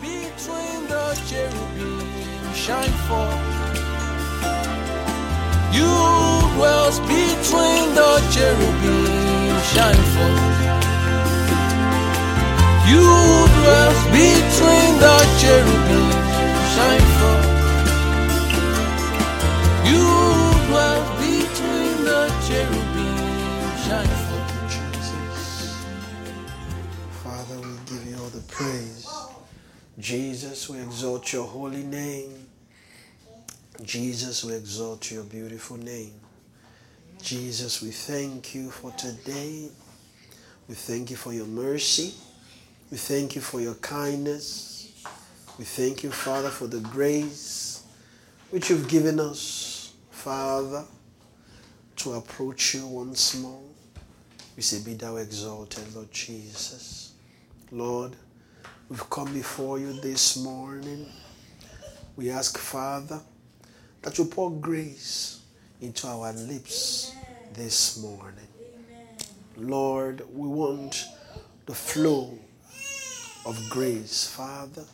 between the cherubim shine forth. You dwells between the cherubim shine forth. You dwells between the cherubim shine forth. You dwells between the cherubim shine forth. Jesus. Father, we give you all the praise. Jesus, we exalt your holy name. Jesus, we exalt your beautiful name. Jesus, we thank you for today. We thank you for your mercy. We thank you for your kindness. We thank you, Father, for the grace which you've given us, Father, to approach you once more. We say, Be thou exalted, Lord Jesus. Lord, we've come before you this morning. We ask, Father, that you pour grace into our lips this morning. Lord, we want the flow of grace, Father,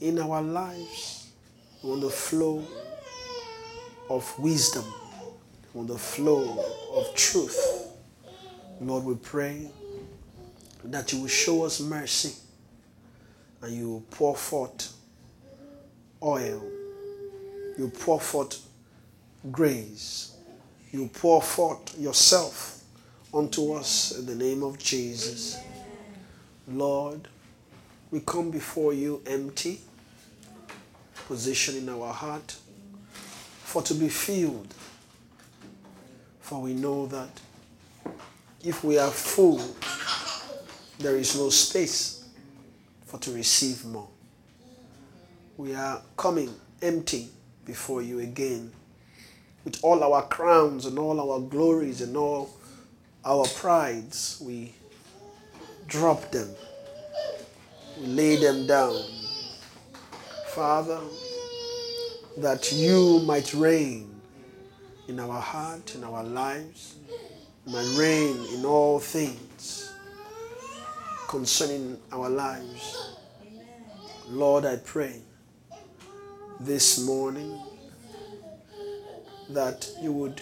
in our lives. We want the flow of wisdom, we want the flow of truth. Lord, we pray that you will show us mercy and you pour forth oil. You pour forth grace. You pour forth yourself unto us in the name of Jesus. Lord, we come before you empty, position in our heart for to be filled. For we know that if we are full, there is no space for to receive more. We are coming empty before you again with all our crowns and all our glories and all our prides. We drop them, we lay them down. Father, that you might reign in our heart, in our lives, might reign in all things concerning our lives. Lord, I pray this morning that you would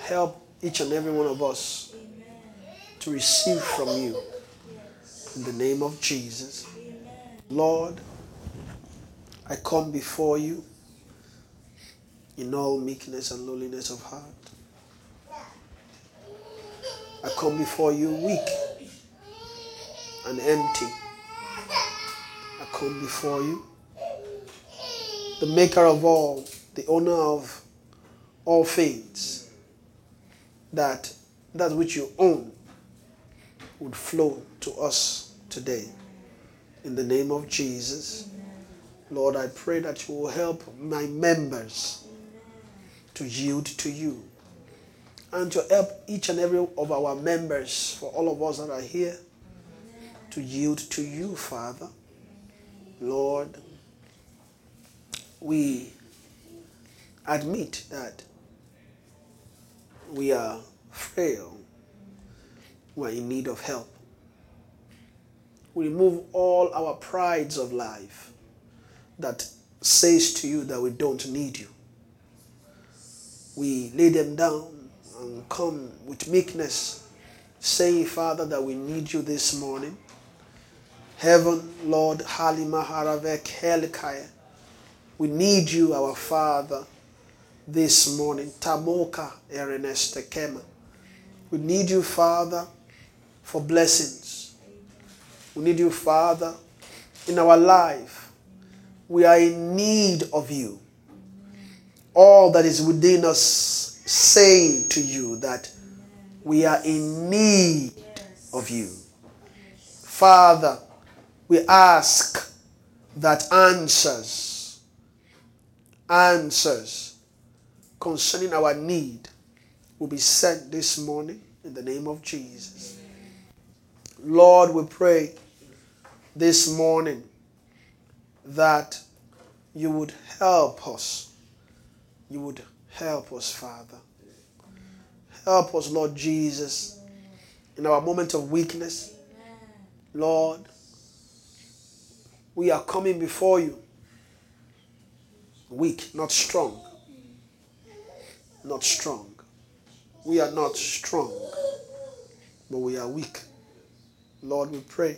help each and every one of us to receive from you in the name of Jesus. Lord, I come before you in all meekness and lowliness of heart. I come before you weak and empty. I come before you, the maker of all, the owner of all things, that that which you own would flow to us today. In the name of Jesus, Lord, I pray that you will help my members to yield to you and to help each and every of our members, for all of us that are here, to yield to you, Father. Lord, we admit that we are frail, we are in need of help. We remove all our prides of life that says to you that we don't need you. We lay them down and come with meekness, saying, Father, that we need you this morning. Heaven, Lord, Halima Haravek. We need you, our Father, this morning. Tamoka Ernest Kema. We need you, Father, for blessings. We need you, Father, in our life. We are in need of you. All that is within us saying to you that we are in need of you. Father, we ask that answers, answers concerning our need will be sent this morning in the name of Jesus. Lord, we pray this morning that you would help us. You would help us, Father. Help us, Lord Jesus, in our moment of weakness. Lord, we are coming before you. Weak, not strong. Not strong. We are not strong, but we are weak. Lord, we pray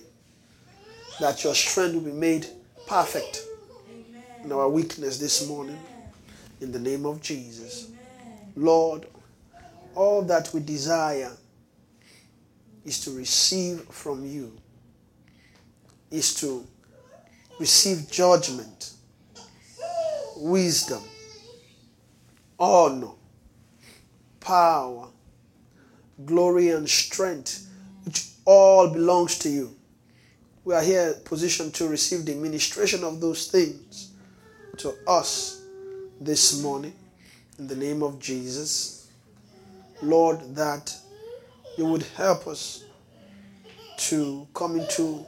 that your strength will be made perfect in our weakness this morning. In the name of Jesus. Lord, all that we desire is to receive from you, is to receive judgment, wisdom, honor, power, glory, and strength, which all belongs to you. We are here positioned to receive the administration of those things to us this morning in the name of Jesus. Lord, that you would help us to come into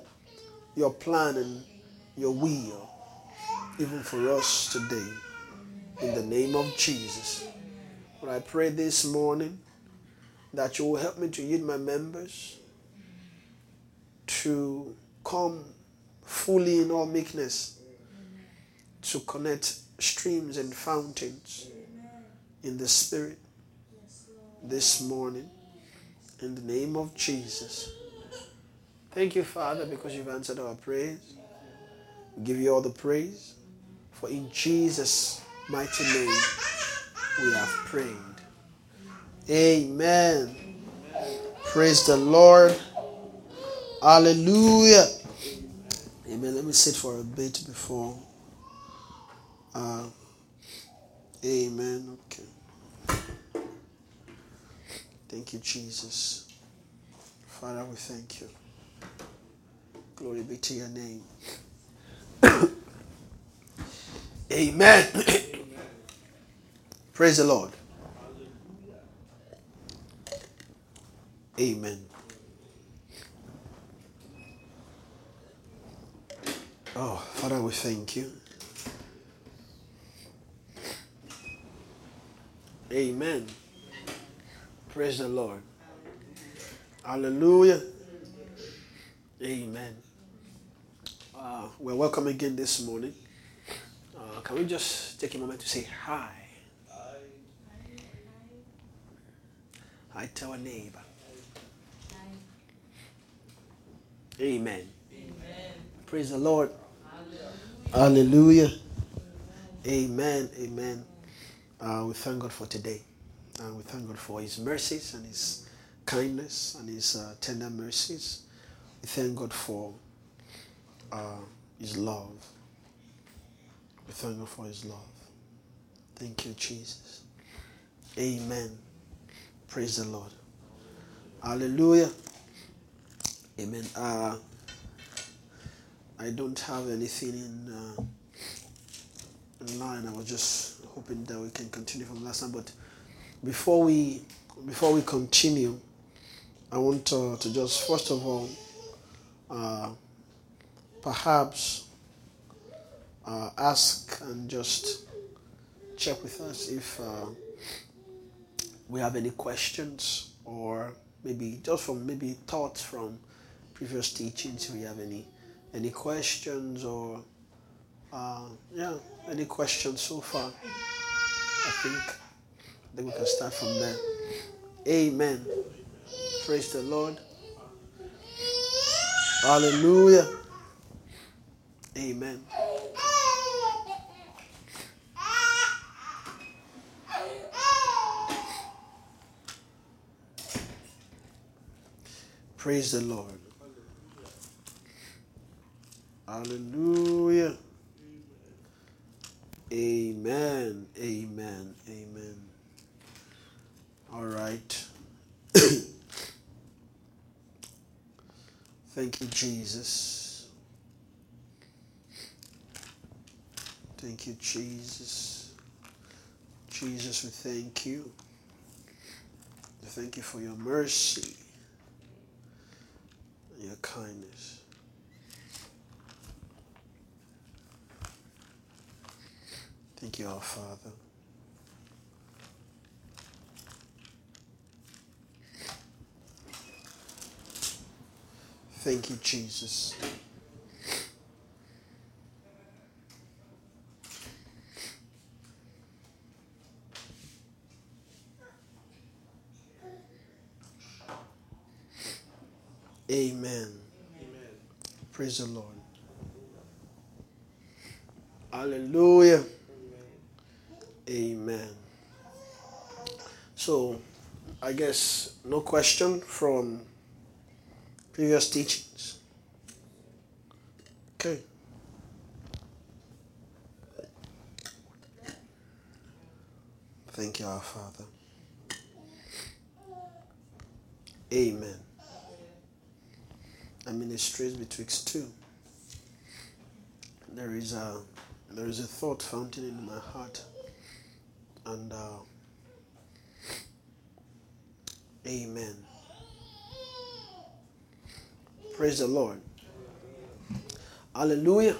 your plan and your will, even for us today, in the name of Jesus. But I pray this morning that you will help me to yield my members to come fully in all meekness to connect streams and fountains in the Spirit this morning in the name of Jesus. Thank you, Father, because you've answered our prayers. Give you all the praise, for in Jesus' mighty name we have prayed. Amen. Praise the Lord. Hallelujah. Amen. Let me sit for a bit before. Uh, amen. Okay. Thank you, Jesus. Father, we thank you. Glory be to your name. Amen. Praise the Lord. Amen. Oh, Father, we thank you. Amen. Praise the Lord. Hallelujah. Amen. Uh, we're welcome again this morning. Uh, can we just take a moment to say hi? Hi to our neighbor. Amen. Praise the Lord. Hallelujah. Amen. Amen. Uh, we thank God for today. And we thank God for His mercies and His kindness and His uh, tender mercies. We thank God for uh, His love. We thank you for His love. Thank you, Jesus. Amen. Praise the Lord. Hallelujah. Amen. Uh, I don't have anything in, uh, in line. I was just hoping that we can continue from last time. But before we before we continue, I want to just first of all, uh, perhaps uh, ask and just check with us if uh, we have any questions or maybe just from maybe thoughts from previous teachings. If we have any any questions or uh, yeah, any questions so far? I think then we can start from there. Amen. Praise the Lord. Hallelujah. Amen. Praise the Lord. Hallelujah. Amen. Amen. Amen. All right. Thank you, Jesus. Thank you, Jesus. Jesus, we thank you. We thank you for your mercy and your kindness. Thank you, our Father. Thank you, Jesus. Amen. Praise the Lord. Hallelujah. Amen. So, I guess no question from previous teachings. Okay. Thank you, our Father. Amen. Ministries betwixt two. There is a there is a thought fountain in my heart, and uh, Amen. Praise the Lord. Hallelujah.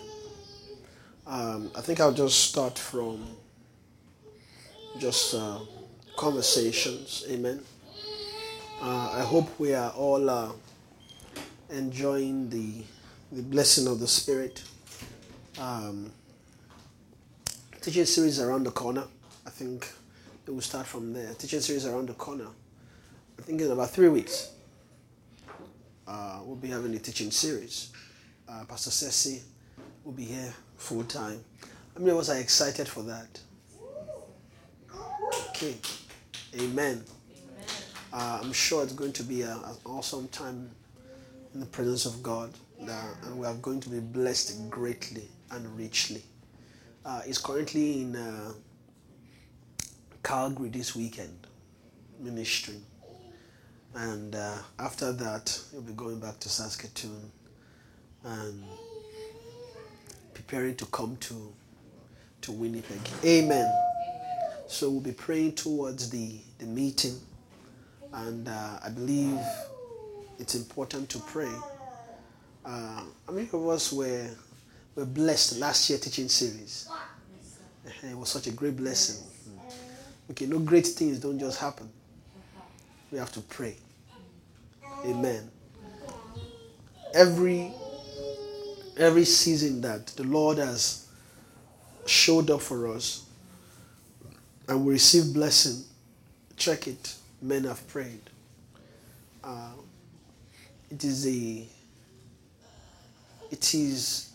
Um, I think I'll just start from just uh, conversations. Amen. Uh, I hope we are all uh, enjoying the the blessing of the Spirit. Um, teaching series around the corner. I think it will start from there. Teaching series around the corner. I think in about three weeks, uh, we'll be having a teaching series. Uh, Pastor Ceci will be here full time. How many of us are excited for that? Okay. Amen. Uh, I'm sure it's going to be a, an awesome time in the presence of God, and we are going to be blessed greatly and richly. Uh, he's currently in uh, Calgary this weekend, ministering. And uh, after that, he'll be going back to Saskatoon and preparing to come to, to Winnipeg. Amen. So we'll be praying towards the, the meeting. And uh, I believe it's important to pray. Uh, many of us were, were blessed last year teaching series? It was such a great blessing. Okay, no great things don't just happen. We have to pray. Amen. Every every season that the Lord has showed up for us and we receive blessing, check it. Men have prayed. Uh, it is a it is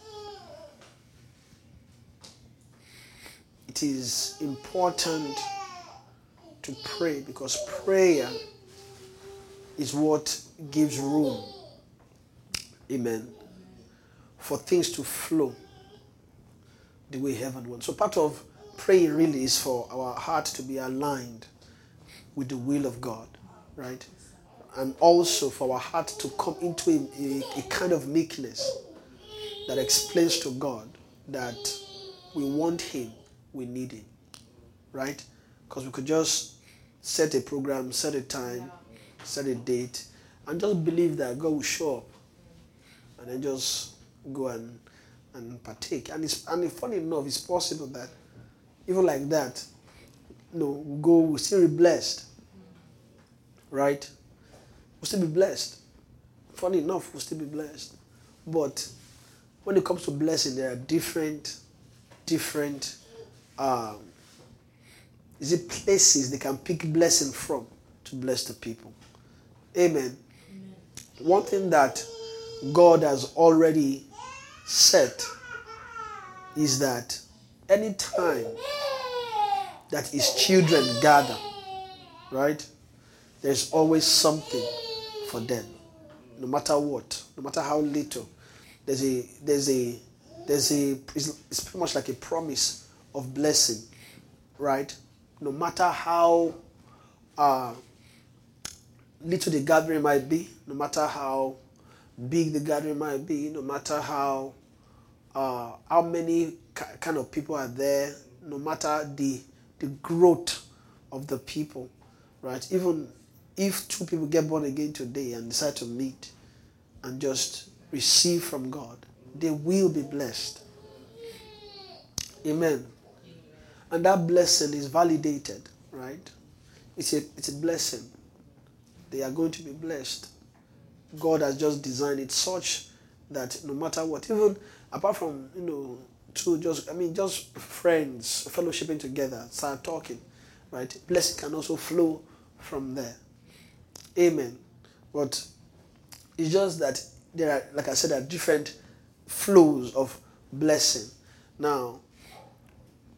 it is important to pray because prayer is what gives room amen for things to flow the way heaven wants. So part of praying really is for our heart to be aligned with the will of god right and also for our heart to come into a, a, a kind of meekness that explains to god that we want him we need him right? Because we could just set a program set a time set a date and just believe that god will show up and then just go and and partake. And it's and funny enough it's possible that even like that you know we go we still be blessed right we'll still be blessed. Funny enough we'll still be blessed. But when it comes to blessing there are different different um, is it places they can pick blessing from to bless the people? Amen, amen. one thing that god has already said is that any time that his children gather right there's always something for them no matter what no matter how little. There's a there's a there's a it's pretty much like a promise of blessing right? No matter how uh, little the gathering might be no matter how big the gathering might be no matter how uh, how many kind of people are there no matter the the growth of the people right? Even if two people get born again today and decide to meet and just receive from god they will be blessed. Amen. And that blessing is validated right? It's a it's a blessing. They are going to be blessed. God has just designed it such that no matter what even apart from you know two just i mean just friends fellowshipping together start talking right? Blessing can also flow from there amen but It's just that there are, like I said, are different flows of blessing. Now,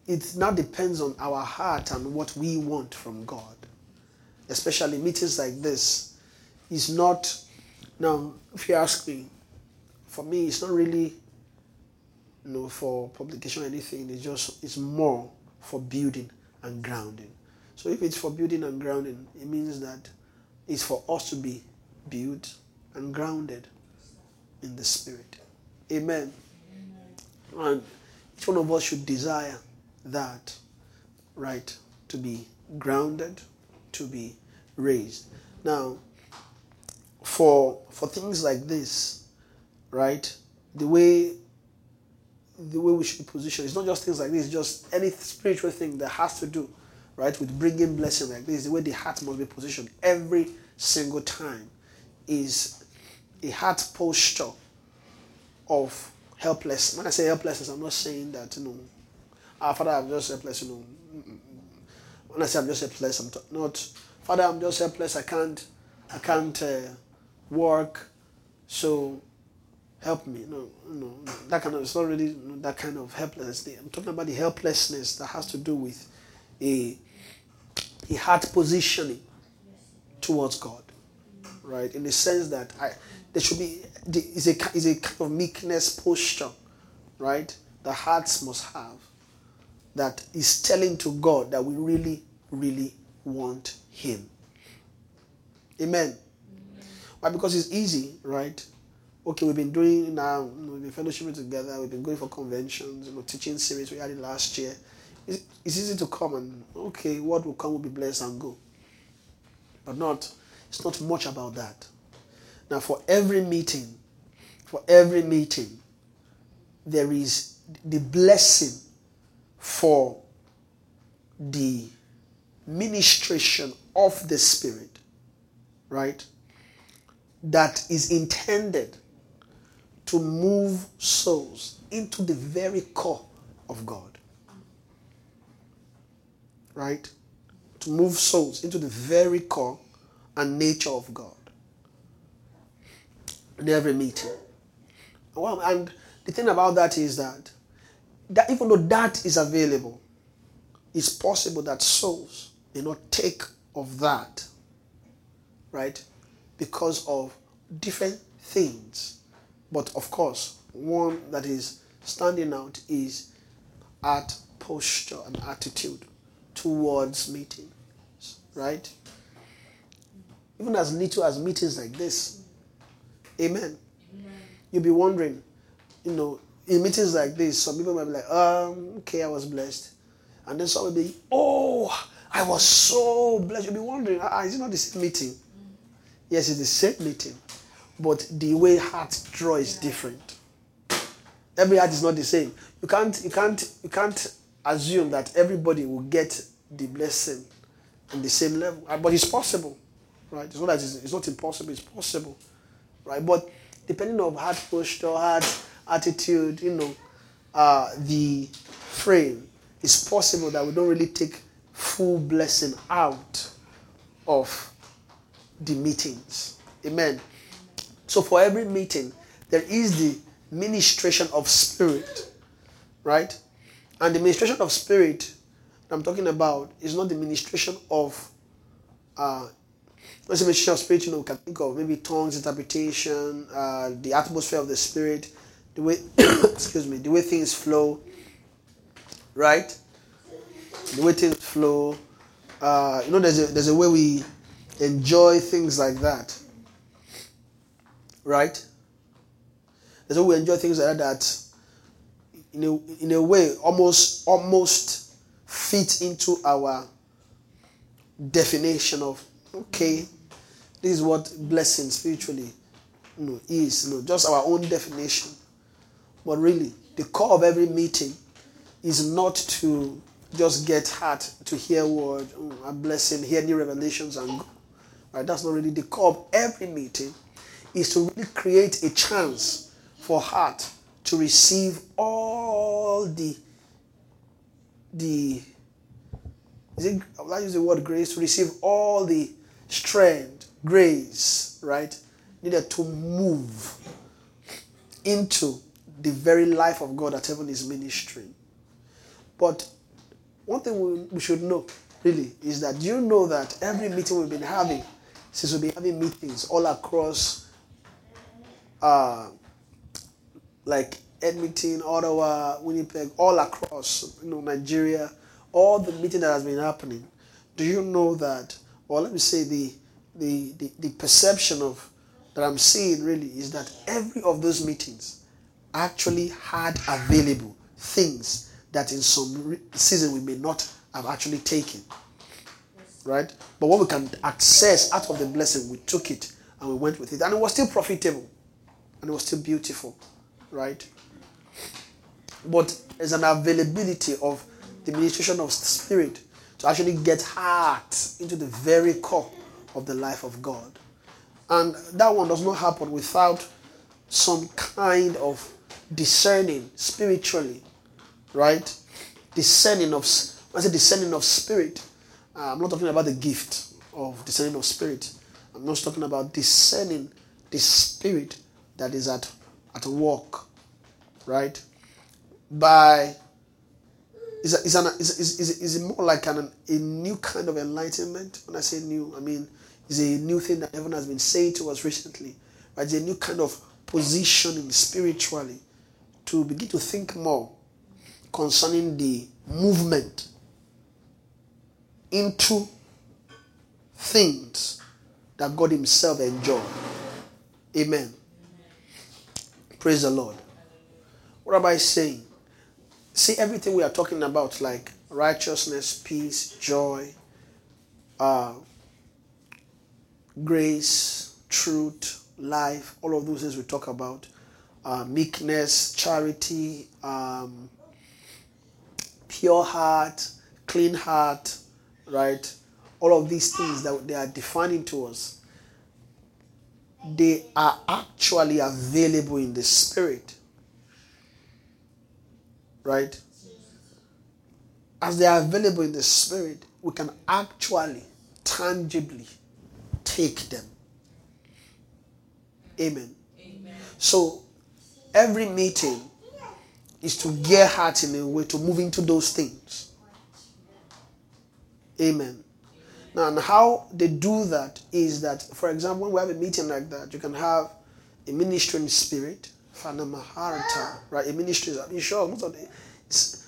it now depends on our heart and what we want from God. Especially meetings like this is not now if you ask me, for me it's not really you know for publication or anything, it's just it's more for building and grounding. So if it's for building and grounding, it means that it's for us to be built and grounded in the spirit. Amen. And each one of us should desire that, right? To be grounded, to be raised. Now, for for things like this, right? The way the way we should be positioned. It's not just things like this, just any spiritual thing that has to do, right, with bringing blessing like this. The way the heart must be positioned every single time is a heart posture of helpless. When I say helplessness, I'm not saying that you know, ah, Father, I'm just helpless. You know, when I say I'm just helpless, I'm not, Father, I'm just helpless. I can't, I can't uh, work. So help me. No, no, that kind of it's not really that kind of helplessness. I'm talking about the helplessness that has to do with a a heart positioning towards God, right? In the sense that I there should be is a is a kind of meekness posture, right? The hearts must have that is telling to God that we really, really want Him. Amen. Why? Because it's easy, right? okay, we've been doing now, we've been fellowshipping together, we've been going for conventions, you know, teaching series we had it last year. It's, it's easy to come and, okay, what will come will be blessed and go. But not, it's not much about that. Now, for every meeting, for every meeting, there is the blessing for the ministration of the Spirit, right? That is intended to move souls into the very core of God. Right? To move souls into the very core and nature of God. In every meeting. Well, and the thing about that is that, that even though that is available, it's possible that souls may not take of that, right? Because of different things but of course, one that is standing out is at posture and attitude towards meetings, right? Even as little as meetings like this. Amen. Amen. You'll be wondering, you know, in meetings like this, some people might be like, um, okay, I was blessed. And then some will be, oh, I was so blessed. You'll be wondering, ah, is it not the same meeting? Yes, it's the same meeting but the way hearts draw is different. Every heart is not the same. You can't you can't you can't assume that everybody will get the blessing in the same level. Uh, but it's possible. Right? It's not that it's, it's not impossible, it's possible. Right? But depending on heart posture, heart attitude, you know, uh, the frame, it's possible that we don't really take full blessing out of the meetings. Amen. So for every meeting, there is the ministration of spirit, right? And the ministration of spirit I'm talking about is not the ministration of, uh, let's ministration of spirit, you know, can think of maybe tongues, interpretation, uh, the atmosphere of the spirit, the way, excuse me, the way things flow, right? The way things flow. Uh, you know, there's a, there's a way we enjoy things like that right? There's a way we enjoy things like that that in a, in a way almost almost fit into our definition of okay, this is what blessing spiritually you know, is, you know, just our own definition. But really, the core of every meeting is not to just get heart to hear word, mm, a blessing, hear new revelations, and go. Right? That's not really the core of every meeting is to really create a chance for heart to receive all the the is it I use the word grace to receive all the strength, grace, right? needed to move into the very life of God that heaven is ministering. But one thing we, we should know really is that you know that every meeting we've been having, since we've been having meetings all across, uh, like Edmonton, Ottawa, Winnipeg, all across, you know, Nigeria, all the meeting that has been happening, do you know that, or let me say the the, the, the perception of that I'm seeing really is that every of those meetings actually had available things that in some re- season we may not have actually taken. Right? But what we can access out of the blessing, we took it and we went with it. And it was still profitable. And it was still beautiful. Right? But there's an availability of the ministration of Spirit to actually get heart into the very core of the life of God. And that one does not happen without some kind of discerning spiritually, right? Discerning of, I say discerning of spirit. Uh, I'm not talking about the gift of discerning of spirit. I'm not talking about discerning the spirit that is at, at work, right? By is, is, an, is, is, is, is more like an, a new kind of enlightenment? When I say new, I mean it's a new thing that heaven has been saying to us recently. Right? It's a new kind of positioning spiritually to begin to think more concerning the movement into things that God Himself enjoyed. Amen. Praise the Lord. What am I saying? See, everything we are talking about, like righteousness, peace, joy, uh, grace, truth, life, all of those things we talk about, uh, meekness, charity, um, pure heart, clean heart, right? All of these things that they are defining to us, they are actually available in the spirit right? As they are available in the spirit, we can actually, tangibly take them. Amen. Amen. So every meeting is to gear heart in a way to move into those things. Amen. Now, and how they do that is that, for example, when we have a meeting like that, you can have a ministering spirit, Fanamaharata, right? A ministry. I'm sure most of the, it's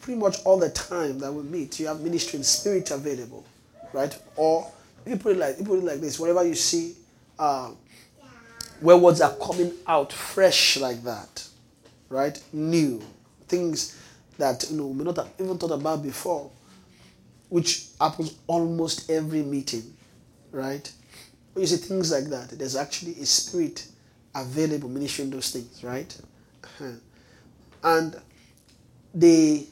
pretty much all the time that we meet, you have ministry and spirit available, right? Or you put it like you put it like this: wherever you see uh, where words are coming out fresh like that, right? New things that you know we not have even thought about before, which happens almost every meeting, right? You see things like that, there's actually a spirit available ministering those things, right? Uh-huh. And the,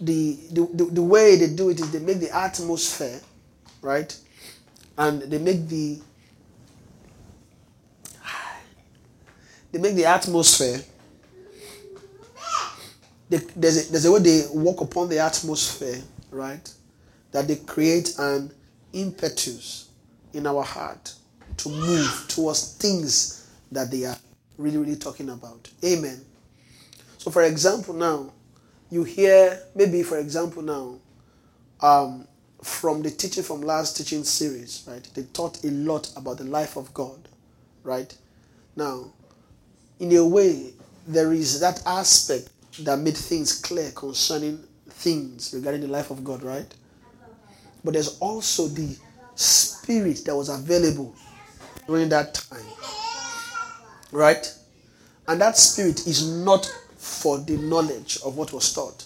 the, the, the way they do it is they make the atmosphere, right? And they make the they make the atmosphere. They, there's, a, there's a way they walk upon the atmosphere, right? That they create an impetus in our heart to move towards things that they are really, really talking about. Amen. So, for example, now you hear maybe, for example, now um, from the teaching from last teaching series, right? They taught a lot about the life of God, right? Now, in a way, there is that aspect that made things clear concerning things regarding the life of God, right? But there's also the spirit that was available during that time, right? And that spirit is not for the knowledge of what was taught.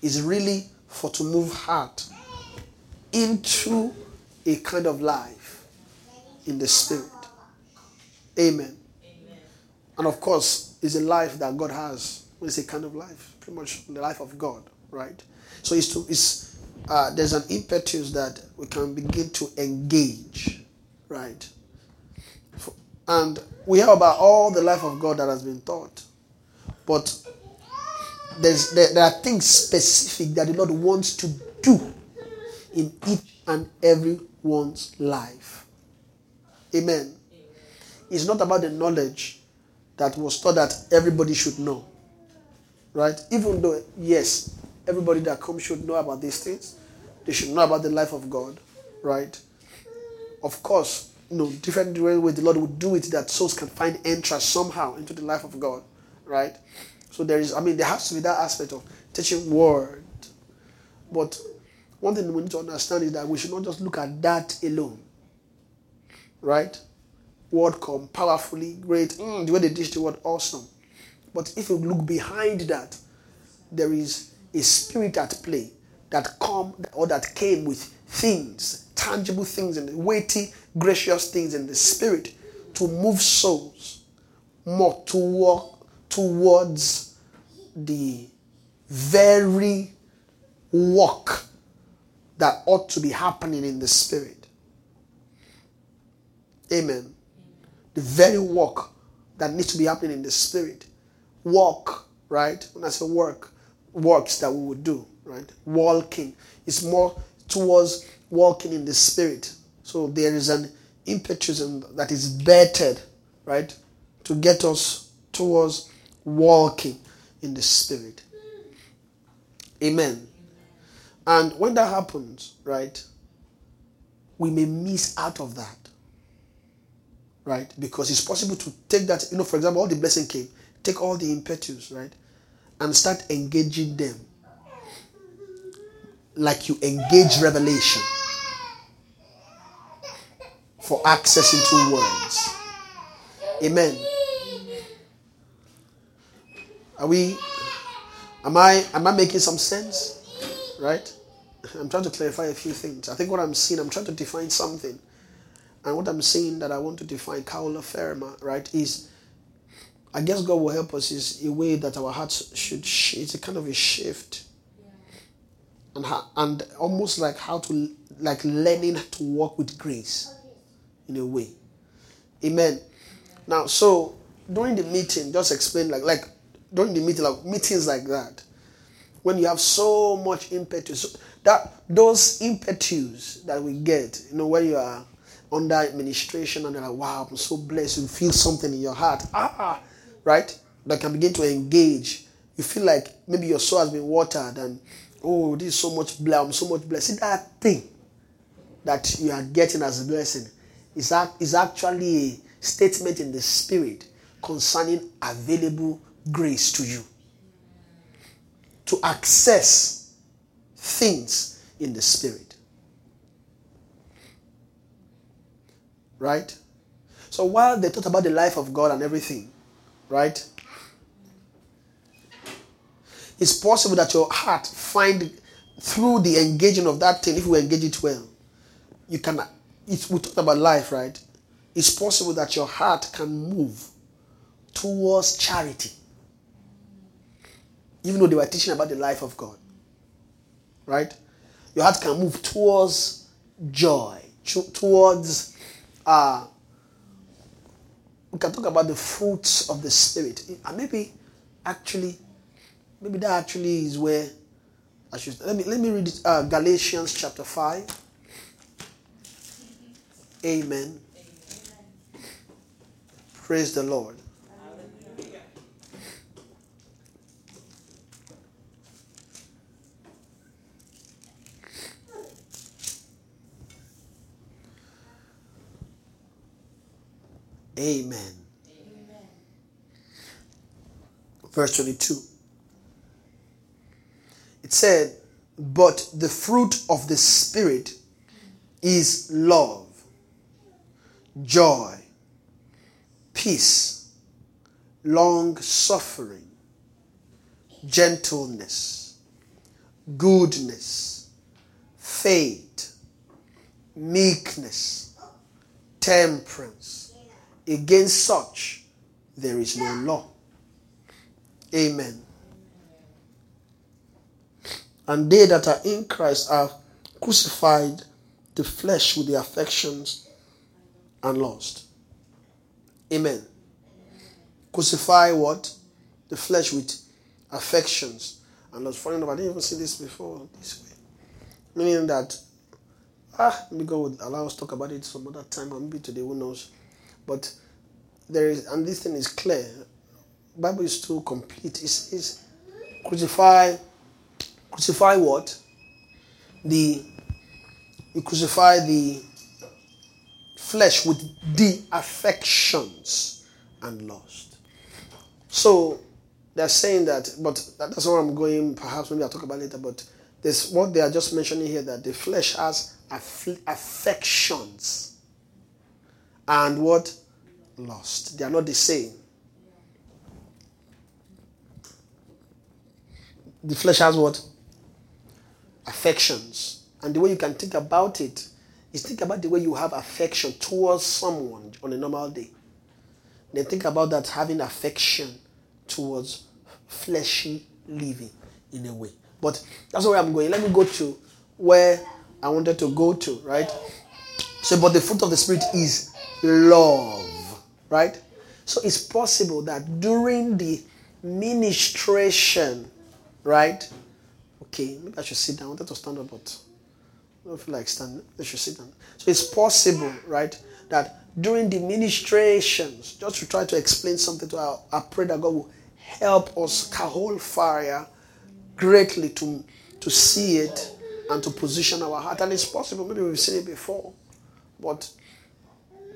It's really for to move heart into a kind of life in the spirit. Amen. And of course, it's a life that God has. It's a kind of life, pretty much the life of God, right? So it's to it's uh, there's an impetus that we can begin to engage, right? And we hear about all the life of God that has been taught. But there's, there, there are things specific that the Lord wants to do in each and every one's life. Amen. Is not about the knowledge that was taught that everybody should know. Right? Even though, yes, everybody that comes should know about these things, they should know about the life of God. Right? Of course, you know, different ways the Lord would do it that souls can find entrance somehow into the life of God. Right? So there is, I mean, there has to be that aspect of teaching word. But one thing we need to understand is that we should not just look at that alone. Right? Word come powerfully, great. Mm, the way they teach the word, awesome. But if you look behind that, there is a spirit at play that come or that came with things, tangible things and weighty, gracious things in the spirit to move souls more toward, towards the very work that ought to be happening in the spirit. Amen. The very work that needs to be happening in the spirit. Work, right? When I say work, works that we would do, right? Walking. is more towards walking in the spirit. So there is an impetus that is bettered, right? To get us towards walking in the spirit. Amen. And when that happens, right, we may miss out of that. Right? Because it's possible to take that, you know, for example, all the blessing came, take all the impetus, right? And start engaging them. Like you engage revelation for access into words. Amen. Are we am I am I making some sense? Right? I'm trying to clarify a few things. I think what I'm seeing, I'm trying to define something. And what I'm saying that I want to define kaula ferma, right, is I guess God will help us is a way that our hearts should sh- it's a kind of a shift. And how, and almost like how to like learning to walk with grace in a way. Amen. Now so during the meeting, just explain like like during the meeting, like meetings like that, when you have so much impetus, that those impetus that we get, you know, when you are under administration and you're like, wow, I'm so blessed, you feel something in your heart, ah, right? That can begin to engage. You feel like maybe your soul has been watered and oh, this is so much I'm so much blessed. See that thing that you are getting as a blessing is, that, is actually a statement in the spirit concerning available grace to you to access things in the spirit. Right? So while they talk about the life of God and everything, right? It's possible that your heart find through the engaging of that thing, if you engage it well, you can. It's, we talked about life, right? It's possible that your heart can move towards charity even though they were teaching about the life of God. Right? Your heart can move towards joy, towards, uh, we can talk about the fruits of the Spirit. And maybe, actually, maybe that actually is where I should, let me, let me read uh, Galatians chapter 5. Amen. Amen. Praise the Lord. Amen. Amen. Verse 22. It said, But the fruit of the Spirit is love, joy, peace, long suffering, gentleness, goodness, faith, meekness, temperance Against such, there is no law. Amen. And they that are in Christ are crucified the flesh with the affections and lust. Amen. Crucify what? The flesh with affections and lust. Funny enough, I didn't even see this before this way. Meaning that, ah, maybe God would allow us to talk about it some other time, or maybe today, who knows. But there is, and this thing is clear. Bible is too complete. It says, crucify, crucify what? The, you crucify the flesh with the affections and lust. So they're saying that, but that's where I'm going. Perhaps maybe I'll talk about later. But this what they are just mentioning here that the flesh has affections and what lust. They are not the same. The flesh has what affections, and the way you can think about it is think about the way you have affection towards someone on a normal day. Then think about that having affection towards fleshy living in a way. But that's where I'm going. Let me go to where I wanted to go to, right? So, but the fruit of the Spirit is love, right? So it's possible that during the ministration, right? Okay, maybe I should sit down. I wanted to stand up, but I don't feel like standing. I should sit down. So it's possible, right, that during the ministrations, just to try to explain something to our, I pray that God will help us hold fire greatly to, to see it and to position our heart. And it's possible, maybe we've seen it before, but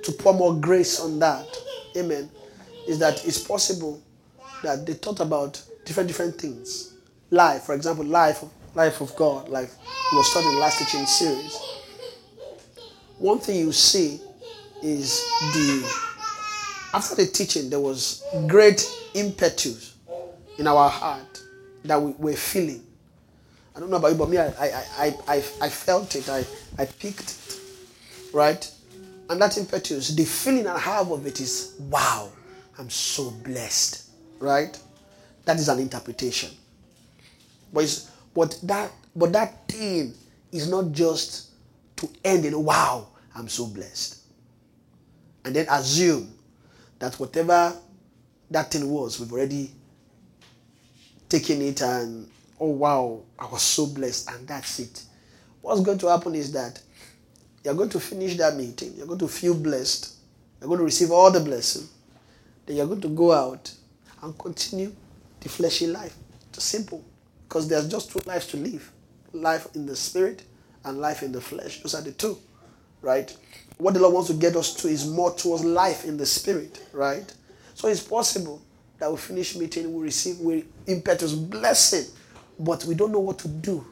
to pour more grace on that, amen, is that it's possible that they thought about different different things. Life, for example, life life of God, like we were studying last teaching series. One thing you see is the after the teaching there was great impetus in our heart that we were feeling. I don't know about you, but me, I, I, I, I, I felt it. I, I picked it. Right? And that impetus, the feeling I have of it is, wow, I'm so blessed. Right? That is an interpretation. But, but, that, but that thing is not just to end in, wow, I'm so blessed. And then assume that whatever that thing was, we've already taken it and, oh wow, I was so blessed, and that's it. What's going to happen is that you're going to finish that meeting, you're going to feel blessed, you're going to receive all the blessing, then you're going to go out and continue the fleshy life. It's simple. Because there's just two lives to live life in the spirit and life in the flesh. Those are the two, right? What the Lord wants to get us to is more towards life in the spirit, right? So it's possible that we finish meeting, we receive we impetus blessing, but we don't know what to do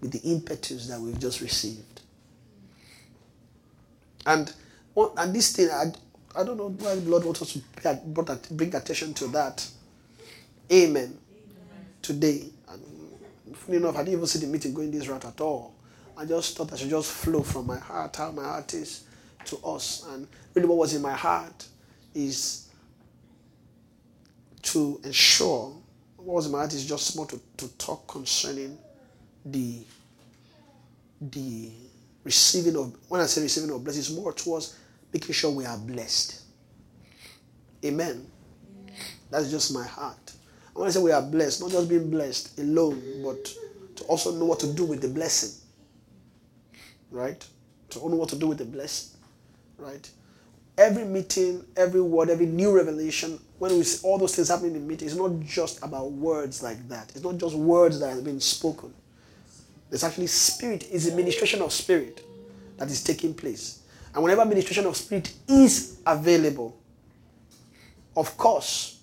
with the impetus that we've just received. And and this thing, I, I don't know why the Lord wants us to bring attention to that. Amen. Amen. Today, and funny enough, I didn't even see the meeting going this route at all. I just thought I should just flow from my heart, how my heart is to us. And really, what was in my heart is to ensure what was in my heart is just more to, to talk concerning the the receiving of when I say receiving of blessings, more towards making sure we are blessed. Amen. That's just my heart. I want to say we are blessed, not just being blessed alone, but to also know what to do with the blessing. Right? To know what to do with the blessing. Right? Every meeting, every word, every new revelation, when we see all those things happening in meetings, it's not just about words like that. It's not just words that have been spoken. There's actually spirit, it's a ministration of spirit that is taking place. And whenever ministration of spirit is available, of course,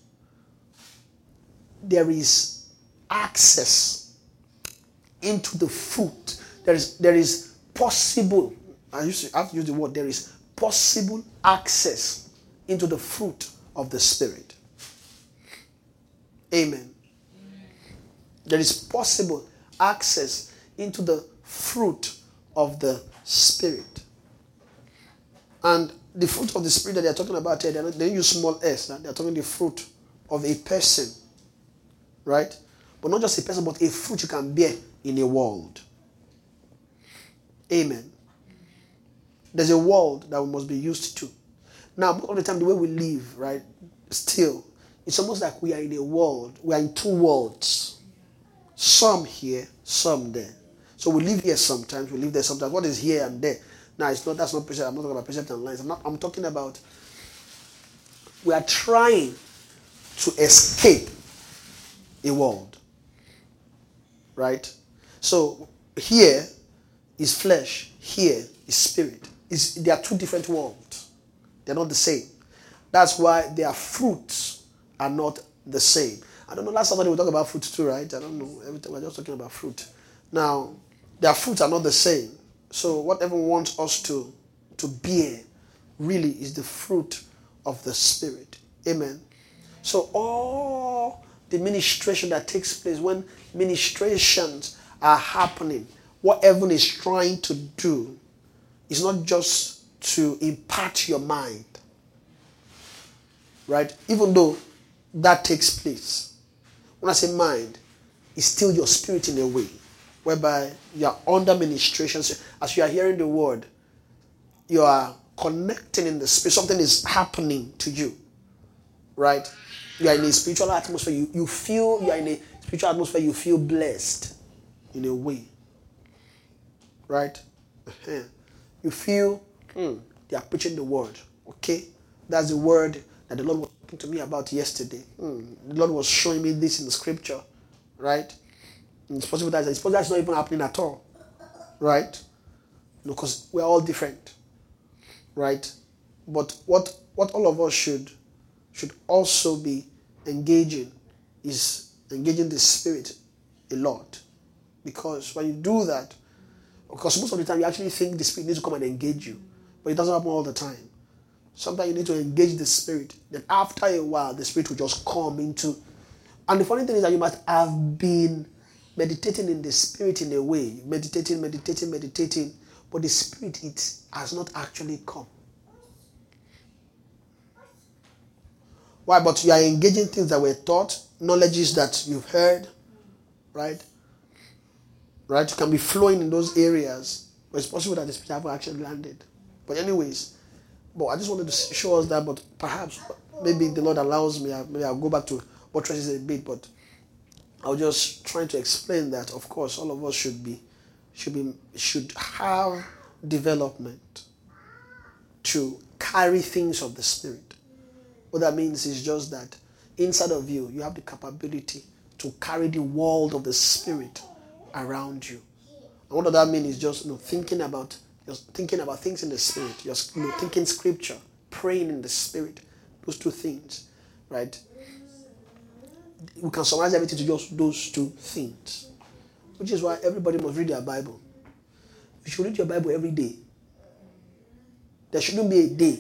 there is access into the fruit. There is there is possible. I used to I have to use the word. There is possible access into the fruit of the Spirit. Amen. There is possible access into the fruit of the Spirit. And the fruit of the Spirit that they are talking about here, they don't use small s, they are talking the fruit of a person. Right? But not just a person, but a fruit you can bear in a world. Amen. There's a world that we must be used to. Now, all the time, the way we live, right, still, it's almost like we are in a world, we are in two worlds. Some here, some there. So we live here sometimes, we live there sometimes. What is here and there? Now, it's not, that's not precept. I'm not talking about precept and lines. I'm, not, I'm talking about we are trying to escape a world. Right? So here is flesh, here is spirit. It's, they are two different worlds. They're not the same. That's why their fruits are not the same. I don't know. Last Saturday we talked about fruit too, right? I don't know. Every time we're just talking about fruit. Now, their fruits are not the same. So whatever wants us to to bear really is the fruit of the Spirit. Amen. So all the ministration that takes place when ministrations are happening, what heaven is trying to do is not just to impart your mind, right? Even though that takes place. When I say mind, it's still your spirit in a way, whereby you are under ministration. So as you are hearing the word, you are connecting in the spirit. Something is happening to you, right? You are in a spiritual atmosphere. You, you feel you are in a spiritual atmosphere. You feel blessed in a way, right? Uh-huh. You feel mm, they are preaching the word. Okay, that's the word that the Lord was talking to me about yesterday. Mm, the Lord was showing me this in the scripture, right? It's possible that it's possible that's not even happening at all, right? Because we're all different, right? But what what all of us should should also be engaging is engaging the spirit a lot, because when you do that, because most of the time you actually think the spirit needs to come and engage you, but it doesn't happen all the time. Sometimes you need to engage the spirit. Then after a while, the spirit will just come into. And the funny thing is that you must have been meditating in the spirit in a way, meditating, meditating, meditating, but the spirit it has not actually come. Why? But you are engaging things that were taught, knowledges that you've heard, right? Right? You can be flowing in those areas, but it's possible that the spirit haven't actually landed. But anyways, but I just wanted to show us that. But perhaps maybe the Lord allows me. Maybe I'll go back to what traces a bit. But I was just trying to explain that. Of course, all of us should be should be should have development to carry things of the spirit. What that means is just that inside of you, you have the capability to carry the world of the spirit around you. And what does that mean is just you know, thinking about just thinking about things in the spirit, just you know, thinking scripture, praying in the spirit. Those two things, right? We can summarize everything to just those two things. Which is why everybody must read their Bible. You should read your Bible every day. There shouldn't be a day.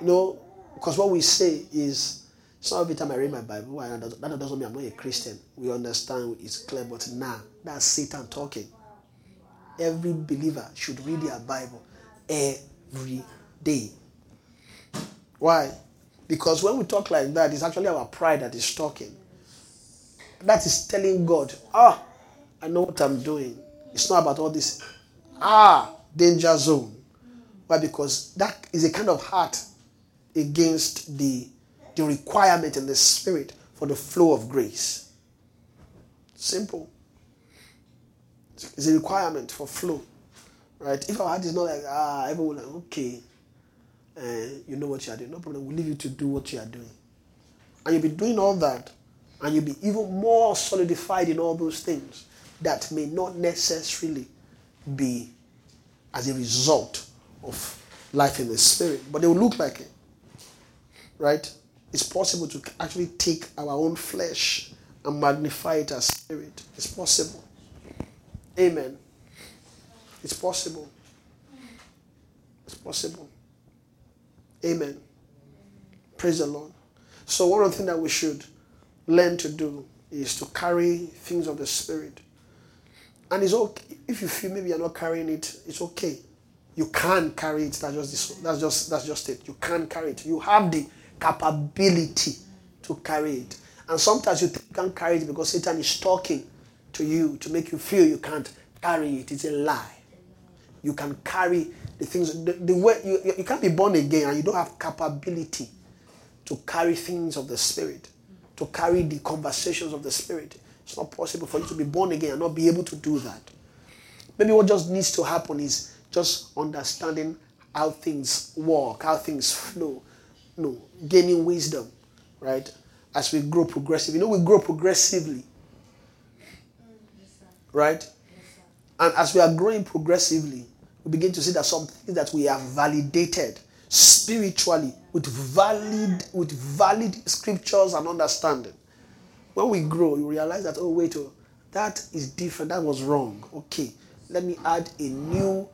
You know, because what we say is some of the time I read my Bible, that doesn't mean I'm not a Christian. We understand it's clear, but now that's Satan talking every believer should read their Bible every day. Why? Because when we talk like that, it's actually our pride that is talking. That is telling God, ah, I know what I'm doing. It's not about all this, ah, danger zone. Why? Because that is a kind of heart against the, the requirement in the spirit for the flow of grace. Simple. It's a requirement for flow. Right? If our heart is not like, ah, everyone like, okay, uh, you know what you are doing. No problem. We'll leave you to do what you are doing. And you'll be doing all that, and you'll be even more solidified in all those things that may not necessarily be as a result of life in the spirit, but they will look like it. Right? It's possible to actually take our own flesh and magnify it as spirit. It's possible. Amen. It's possible. It's possible. Amen. Praise the Lord. So, one of the things that we should learn to do is to carry things of the Spirit. And it's okay if you feel maybe you're not carrying it, it's okay. You can carry it. That's just that's just that's just it. You can carry it. You have the capability to carry it. And sometimes you can't carry it because Satan is talking to you to make you feel you can't carry it. It's a lie. You can carry the things. The, the way you, you can't be born again and you don't have capability to carry things of the spirit, to carry the conversations of the spirit. It's not possible for you to be born again and not be able to do that. Maybe what just needs to happen is just understanding how things work, how things flow. you know, gaining wisdom, right? As we grow progressively. You know, we grow progressively. Right? And as we are growing progressively, we begin to see that some things that we have validated spiritually with valid with valid scriptures and understanding. When we grow, you realize that oh wait, oh, that is different. That was wrong. Okay, let me add a new.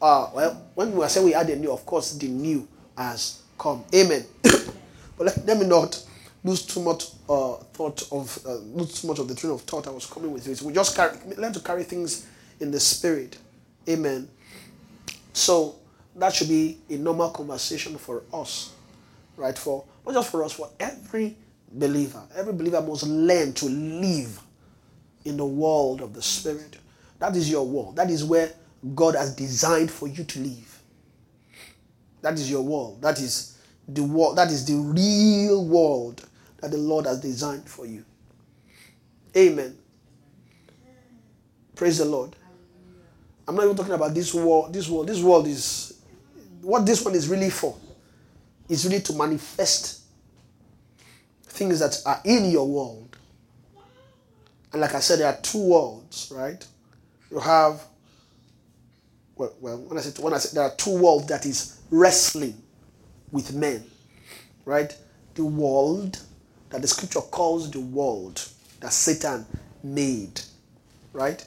Uh, well, when we say we add a new, of course, the new has come. Amen. but let, let, me not lose too much uh, thought of uh, lose too much of the train of thought I was coming with. It. We just carry, learn to carry things in the spirit. Amen. So that should be a normal conversation for us, right? For not just for us, for every believer. Every believer must learn to live in the world of the spirit. That is your world. That is where God has designed for you to live. That is your world. That is the world. That is the real world that the Lord has designed for you. Amen. Praise the Lord. I'm not even talking about this world. This world. This world is what this one is really for. Is really to manifest things that are in your world. And like I said, there are two worlds, right? You have well, well when I said when I said there are two worlds that is wrestling with men, right? The world that the scripture calls the world that Satan made, right?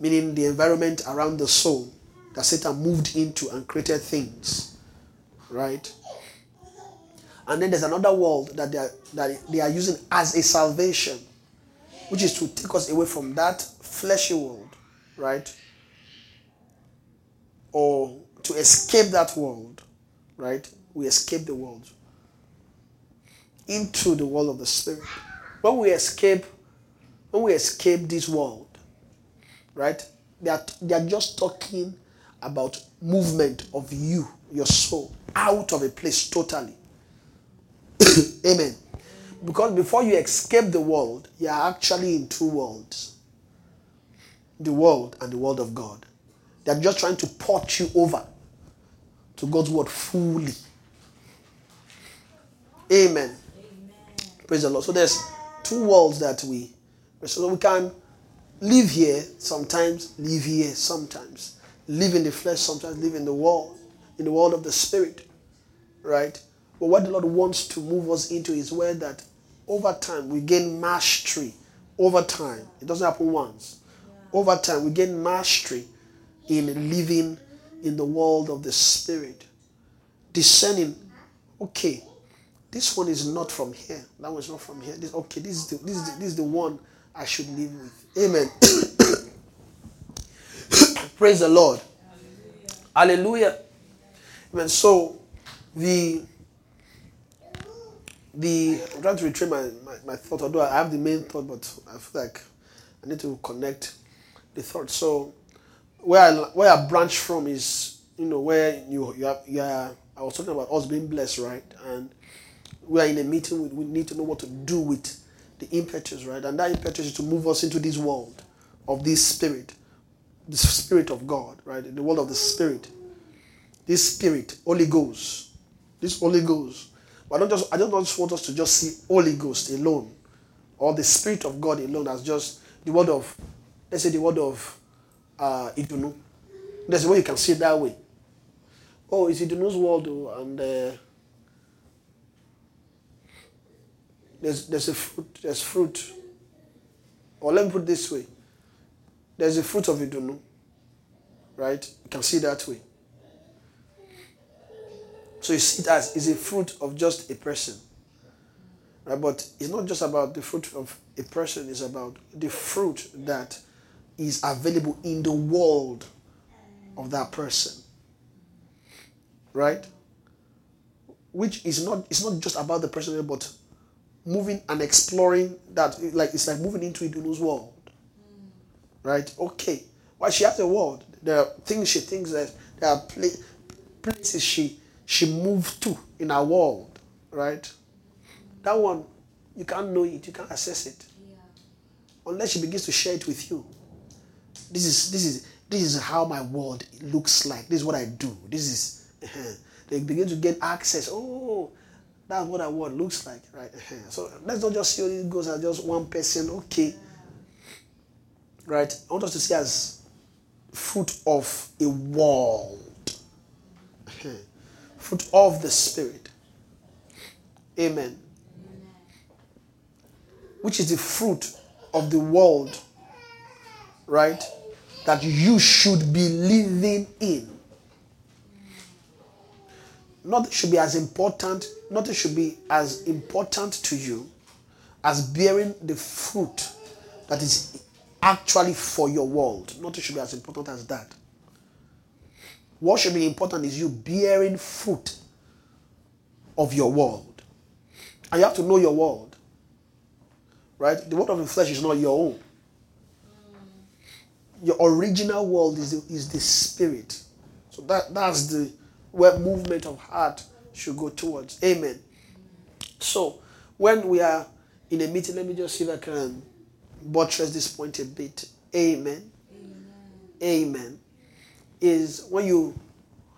Meaning the environment around the soul that Satan moved into and created things, right? And then there's another world that they are, that they are using as a salvation, which is to take us away from that fleshy world, right? Or to escape that world, right? We escape the world into the world of the spirit. When we escape, when we escape this world, right? They are, they are just talking about movement of you, your soul, out of a place totally. Amen. Because before you escape the world, you are actually in two worlds the world and the world of God. They are just trying to port you over to God's word fully. Amen. Amen. Praise the Lord. So there's two worlds that we so we can live here sometimes, live here sometimes. Live in the flesh sometimes, live in the world, in the world of the spirit. Right? But what the Lord wants to move us into is where that over time we gain mastery. Over time. It doesn't happen once. Over time we gain mastery in living in the world of the spirit. Discerning, okay, this one is not from here. That one's not from here. This okay, this is the, this is the, this is the one I should live with. Amen. Praise the Lord. Hallelujah. Amen. So the the I'm trying to retrain my, my, my thought, although I have the main thought, but I feel like I need to connect the thought. So where I where I branch from is you know where you you are, yeah I was talking about us being blessed, right? And we are in a meeting. We, we need to know what to do with the impetus, right? And that impetus is to move us into this world of this spirit, the spirit of God, right? The world of the spirit. This spirit, Holy Ghost. This Holy Ghost. But I don't just I don't just want us to just see Holy Ghost alone. Or the Spirit of God alone as just the word of, let's say the word of uh Idunu. There's a way you can see it that way. Oh, it's Idunu's world, oh, and uh, There's, there's a fruit. There's fruit. Or let me put this way. There's a fruit of Idunu. Right? You can see that way. So you see it as is a fruit of just a person. Right? But it's not just about the fruit of a person, it's about the fruit that is available in the world of that person. Right? Which is not it's not just about the person, but moving and exploring that. Like it's like moving into Idunu's world. Mm. Right? Okay. Well, she has a world. There are things she thinks that there are places she she moved to in our world. Right? That one, you can't know it, you can't assess it. Yeah. Unless she begins to share it with you. This is this is this is how my world looks like. This is what I do. This is uh-huh. they begin to get access. Oh, That's what our world looks like, right? So let's not just see it goes as just one person, okay. Right? I want us to see as fruit of a world. Fruit of the Spirit. Amen. Which is the fruit of the world, right? That you should be living in. Not should be as important, nothing should be as important to you as bearing the fruit that is actually for your world. Nothing should be as important as that. What should be important is you bearing fruit of your world. And you have to know your world. Right? The world of the flesh is not your own. Your original world is the, is the spirit. So that, that's the where movement of heart should go towards. Amen. So when we are in a meeting, let me just see if I can buttress this point a bit. Amen. Amen. Amen. Is when you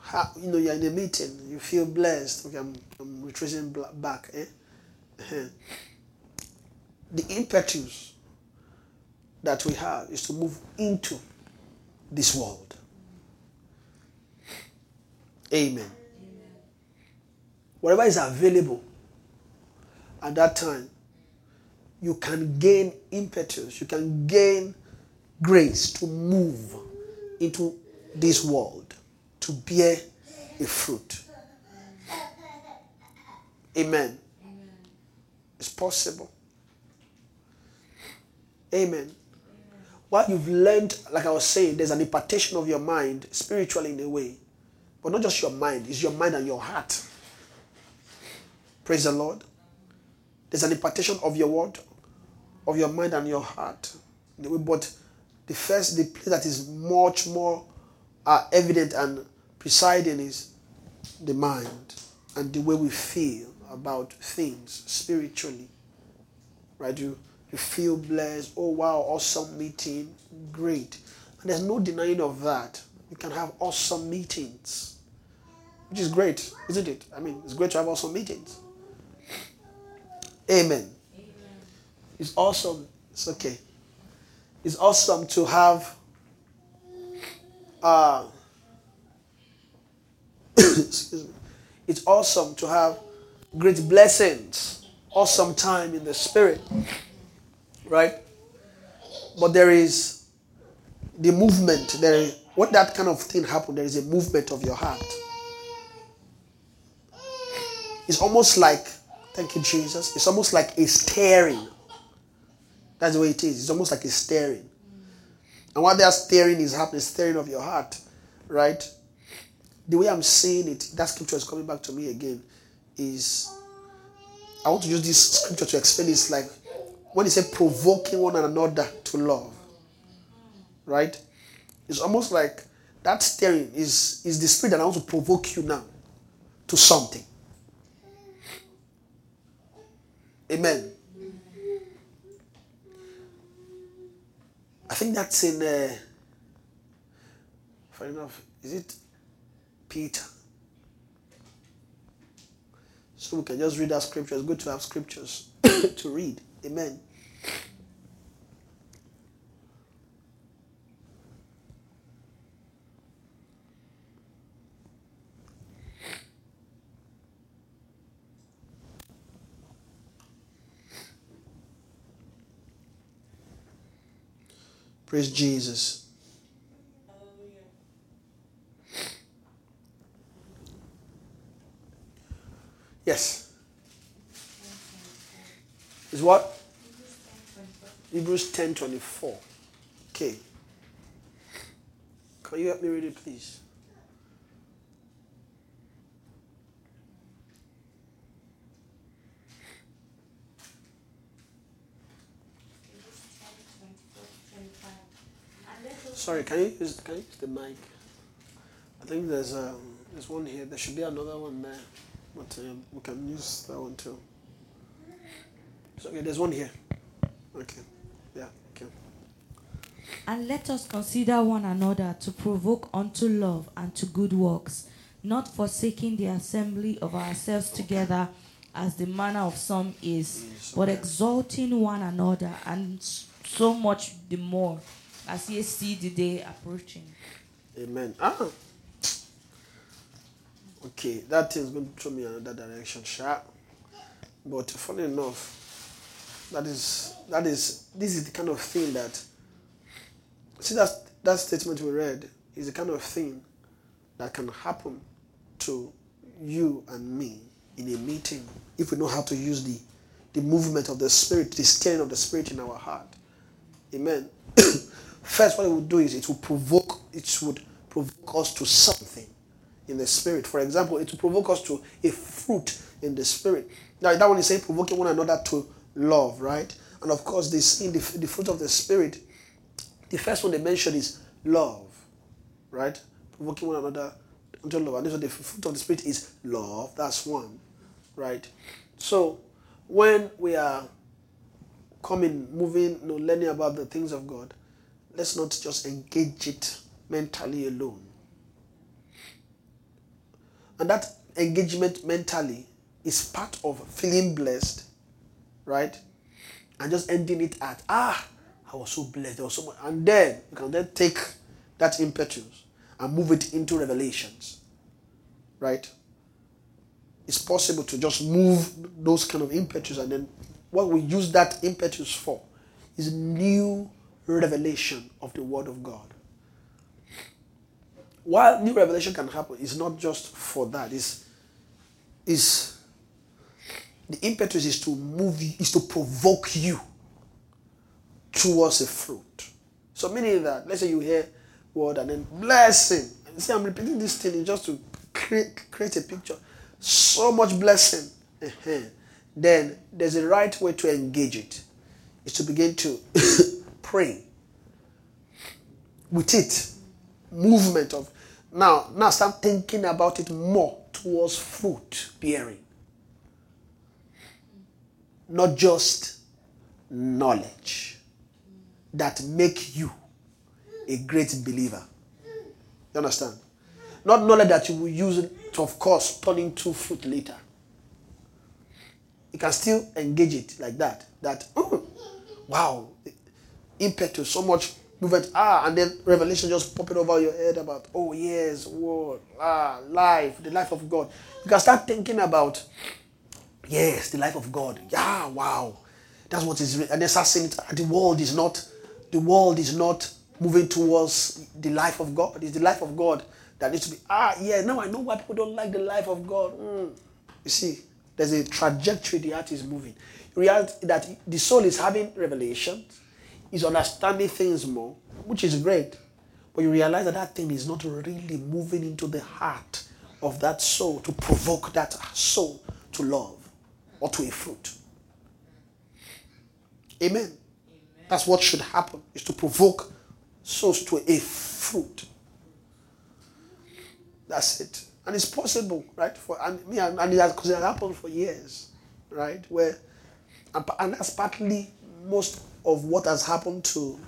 have, you know, you're in a meeting, you feel blessed. Okay, I'm, I'm retracing back. Eh? Uh-huh. The impetus that we have is to move into this world. Amen. Whatever is available at that time, you can gain impetus, you can gain grace to move into this world, to bear a fruit. Amen. Amen. It's possible. Amen. Amen. What you've learned, like I was saying, there's an impartation of your mind spiritually in a way. But not just your mind, it's your mind and your heart. Praise the Lord. There's an impartation of your word, of your mind and your heart. But the first, the place that is much more uh, evident and presiding is the mind and the way we feel about things spiritually. Right? You, you feel blessed. Oh, wow, awesome meeting. Great. And there's no denying of that. You can have awesome meetings, which is great, isn't it? I mean, it's great to have awesome meetings. Amen. It's awesome. It's okay. It's awesome to have uh, excuse me. It's awesome to have great blessings, awesome time in the spirit. Right? But there is the movement. There is what that kind of thing happen, there is a movement of your heart. It's almost like, thank you, Jesus. It's almost like a staring that's the way it is. It's almost like a staring. And what that staring is happening, staring of your heart, right? The way I'm saying it, that scripture is coming back to me again, is I want to use this scripture to explain it's like when he said provoking one another to love. Right? It's almost like that staring is, is the spirit that I want to provoke you now to something. Amen. I think that's in. Uh, fair enough. Is it Peter? So we can just read that scripture. It's good to have scriptures to read. Amen. Praise Jesus. Yes. Is what? Hebrews 10 24. Okay. Can you help me read it, please? Sorry, can you use can you use the mic? I think there's um there's one here. There should be another one there, but um, we can use that one too. So, okay, there's one here. Okay, yeah, okay. And let us consider one another to provoke unto love and to good works, not forsaking the assembly of ourselves together, as the manner of some is, Is, but exalting one another, and so much the more as ye see the day approaching. Amen. Ah. Okay, that thing's going to throw me another direction, sure. But funny enough, that is that is this is the kind of thing that see that that statement we read is the kind of thing that can happen to you and me in a meeting if we know how to use the the movement of the spirit, the stirring of the spirit in our heart. Amen. First, what it would do is it would provoke, it would provoke us to something in the spirit. For example, it would provoke us to a fruit in the spirit. Now, that one is saying provoking one another to love, right? And of course, this in the, the fruit of the spirit, the first one they mentioned is love, right? Provoking one another unto love. And this is the fruit of the spirit is love. That's one, right? So, when we are coming, moving, you know, learning about the things of God, let's not just engage it mentally alone. And that engagement mentally is part of feeling blessed, right? And just ending it at, ah, I was so blessed. There was so much. And then you can then take that impetus and move it into revelations, right? It's possible to just move those kind of impetus and then what we use that impetus for is new revelation of the Word of God. While new revelation can happen, it's not just for that. It's, it's the impetus is to move you, is to provoke you towards a fruit. So meaning that, let's say you hear word and then blessing. And see, I'm repeating this thing just to create, create a picture. So much blessing. Uh-huh. Then there's a right way to engage it. Is to begin to pray with it. Movement of now, now start thinking about it more towards fruit bearing. Not just knowledge that make you a great believer. You understand? Not knowledge that you will use it to, of course, turn into fruit later. You can still engage it like that. That, mm, wow, impetus, so much movement. Ah, and then revelation just popping over your head about, oh, yes, word, ah, life, the life of God. You can start thinking about, yes, the life of God. Yeah, wow. That's what is, and then start saying the world is not, the world is not moving towards the life of God. It's the life of God that needs to be, ah, yeah, now I know why people don't like the life of God. Mm. You see, there's a trajectory the heart is moving. You realize that the soul is having revelation, is understanding things more, which is great. But you realize that that thing is not really moving into the heart of that soul to provoke that soul to love or to a fruit. Amen. That's what should happen, is to provoke souls to a fruit. That's it. And it's possible, right? For and me and, it has, cause it happened for years, right? Where and, and that's partly most of what has happened to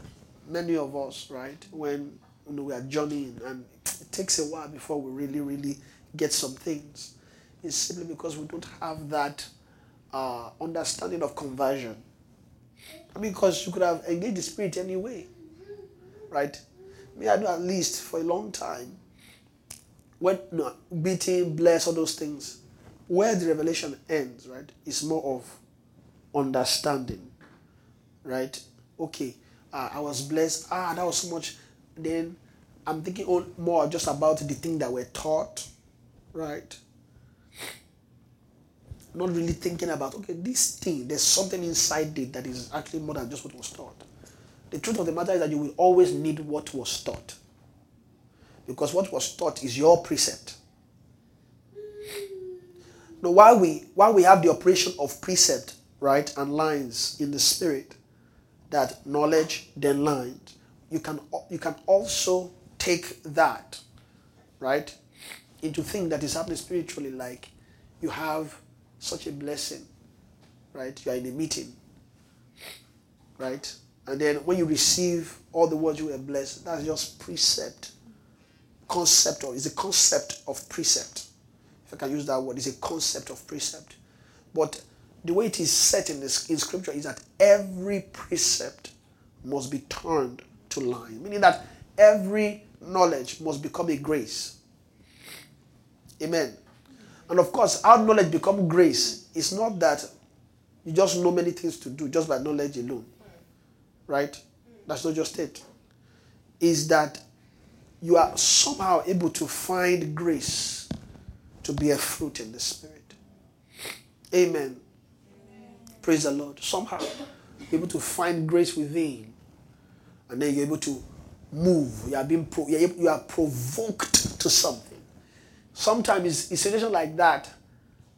many of us, right? When you know, we are journeying and it takes a while before we really, really get some things. It's simply because we don't have that uh, understanding of conversion. I mean, because you could have engaged the spirit anyway, right? Me, I know at least for a long time, when know, beating, bless, all those things, where the revelation ends, right, is more of understanding, right? Okay, uh, I was blessed. Ah, that was so much. Then I'm thinking all, more just about the thing that we're taught, right? Not really thinking about okay, this thing. There's something inside it that is actually more than just what was taught. The truth of the matter is that you will always need what was taught, because what was taught is your precept. Now, while we while we have the operation of precept, right, and lines in the spirit, that knowledge then learned. you can you can also take that, right, into things that is happening spiritually. Like you have such a blessing, right? You are in a meeting, right, and then when you receive all the words you were blessed, that's just precept, concept, or is a concept of precept if I can use that word, it's a concept of precept. But the way it is set in, this, in scripture is that every precept must be turned to line, meaning that every knowledge must become a grace. Amen. And of course, how knowledge become grace is not that you just know many things to do just by knowledge alone. Right? That's not just it. Is that you are somehow able to find grace to bear fruit in the Spirit. Amen. Praise the Lord. Somehow, you're able to find grace within, and then you're able to move. You are being pro- you are provoked to something. Sometimes it's, it's a situation like that,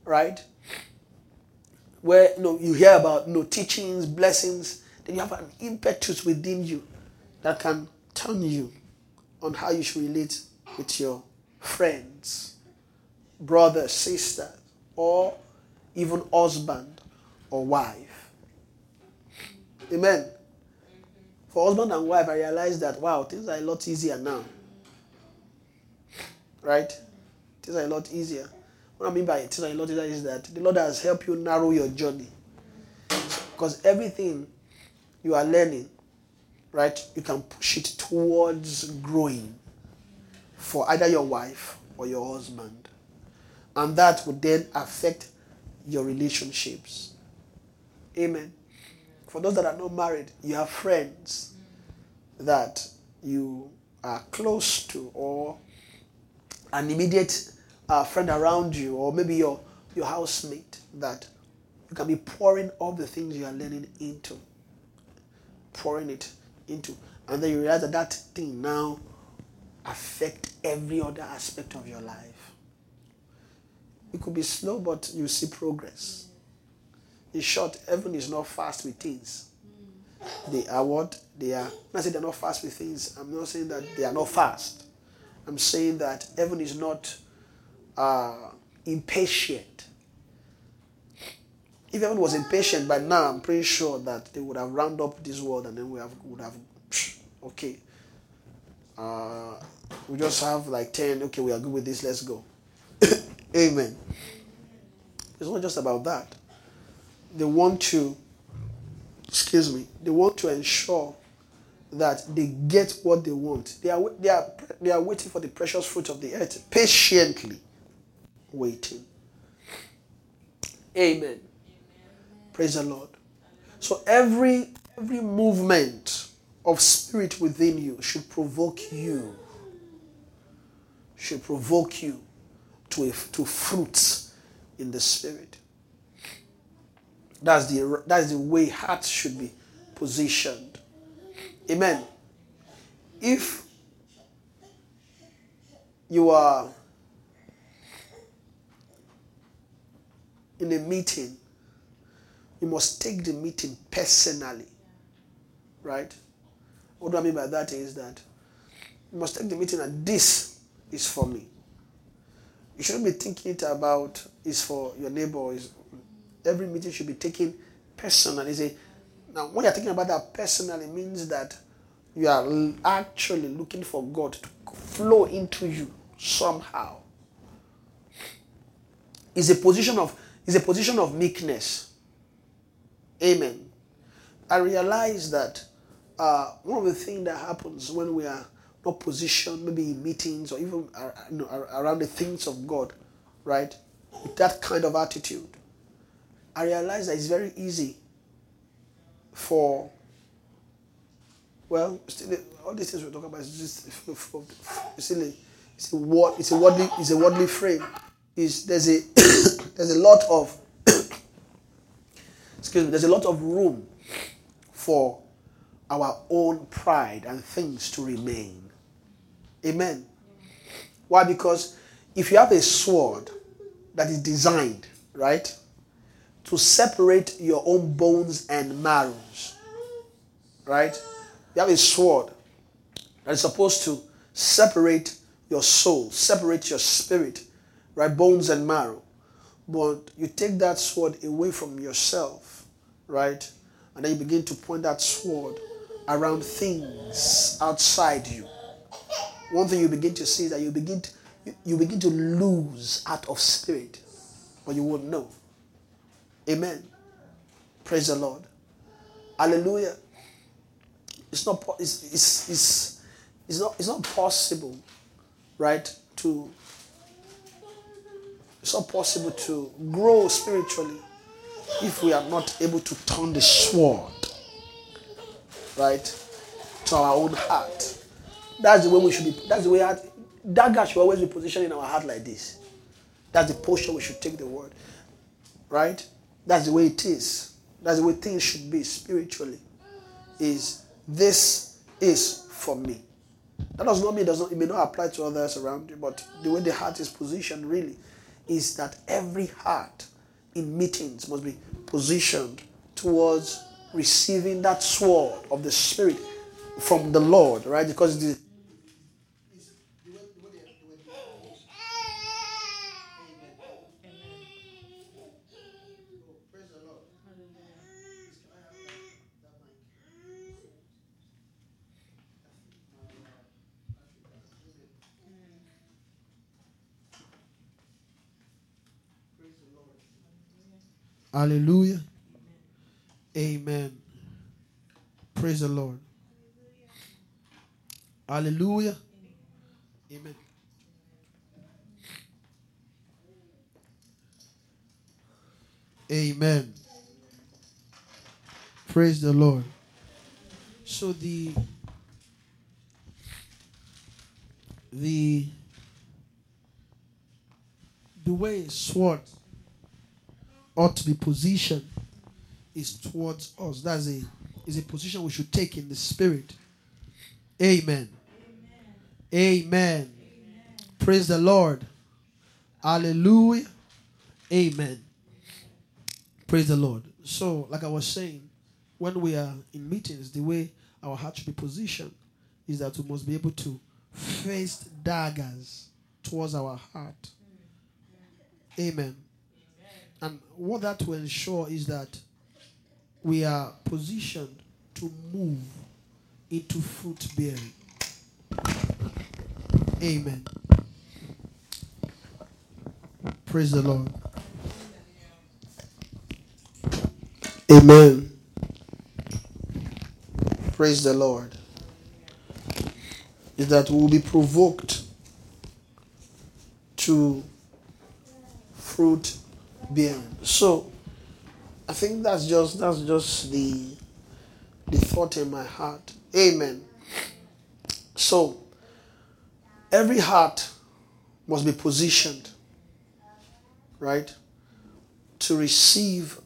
right? Where you know you hear about you know teachings, blessings, then you have an impetus within you that can turn you on how you should relate with your friends, brothers, sisters, or even husband or wife. Amen. For husband and wife, I realized that wow, things are a lot easier now. Right? Things are a lot easier. What I mean by things are a lot easier is that the Lord has helped you narrow your journey. Because everything you are learning, right, you can push it towards growing for either your wife or your husband. And that would then affect your relationships. Amen. For those that are not married, you have friends that you are close to, or an immediate uh, friend around you, or maybe your, your housemate that you can be pouring all the things you are learning into. Pouring it into. And then you realize that that thing now affect every other aspect of your life. It could be slow, but you see progress. In short, heaven is not fast with things. They are what? They are. I say they're not fast with things, I'm not saying that they are not fast. I'm saying that heaven is not uh, impatient. If heaven was impatient by now, I'm pretty sure that they would have round up this world and then we have would have okay. Uh, we just have like ten. Okay, we are good with this. Let's go. Amen. It's not just about that. They want to, excuse me, they want to ensure that they get what they want. They are, they are, they are waiting for the precious fruit of the earth, patiently waiting. Amen. Praise the Lord. So every every movement of spirit within you should provoke you. Should provoke you to, a, to fruits in the spirit. That's the, that's the way hearts should be positioned. Amen. If you are in a meeting, you must take the meeting personally. Right? What do I mean by that is that you must take the meeting and this is for me. You shouldn't be thinking it about is for your neighbor. Is every meeting should be taken personally. Say, now when you're thinking about that personally means that you are actually looking for God to flow into you somehow. Is a position of is a position of meekness. Amen. I realize that uh, one of the things that happens when we are not positioned, maybe in meetings or even you know, around the things of God, right? With that kind of attitude, I realize that it's very easy for, well, still, all these things we're talking about is just still a, it's a word, it's a worldly, it's a worldly frame. Is there's a there's a lot of excuse me, there's a lot of room for our own pride and things to remain. Amen. Why? Because if you have a sword that is designed, right, to separate your own bones and marrows, right? You have a sword that is supposed to separate your soul, separate your spirit, right? Bones and marrow. But you take that sword away from yourself, right? And then you begin to point that sword around things outside you one thing you begin to see is that you begin to, you, begin to lose out of spirit, but you won't know. Amen. Praise the Lord. Hallelujah. It's not it's, it's, it's, it's not it's not possible, right? To it's not possible to grow spiritually if we are not able to turn the sword, right, to our own heart. That's the way we should be. That's the way heart, dagger should always be positioned in our heart like this. That's the posture we should take the word, right? That's the way it is. That's the way things should be spiritually. Is this is for me? That does not mean it does not. It may not apply to others around you, but the way the heart is positioned really is that every heart in meetings must be positioned towards receiving that sword of the Spirit from the Lord, right? Because the Hallelujah. Amen. Praise the Lord. Hallelujah. Amen. Amen. Praise the Lord. So the the the way is sword ought to be positioned is towards us. That's a is a position we should take in the spirit. Amen. Amen. Amen. Praise the Lord. Hallelujah. Amen. Praise the Lord. So, like I was saying, when we are in meetings, the way our heart should be positioned is that we must be able to face daggers towards our heart. Amen. And what that will ensure is that we are positioned to move into fruit bearing. Amen. Praise the Lord. Amen. Praise the Lord. Is that we will be provoked to fruit So I think that's just that's just the the thought in my heart. Amen. So every heart must be positioned, right, to receive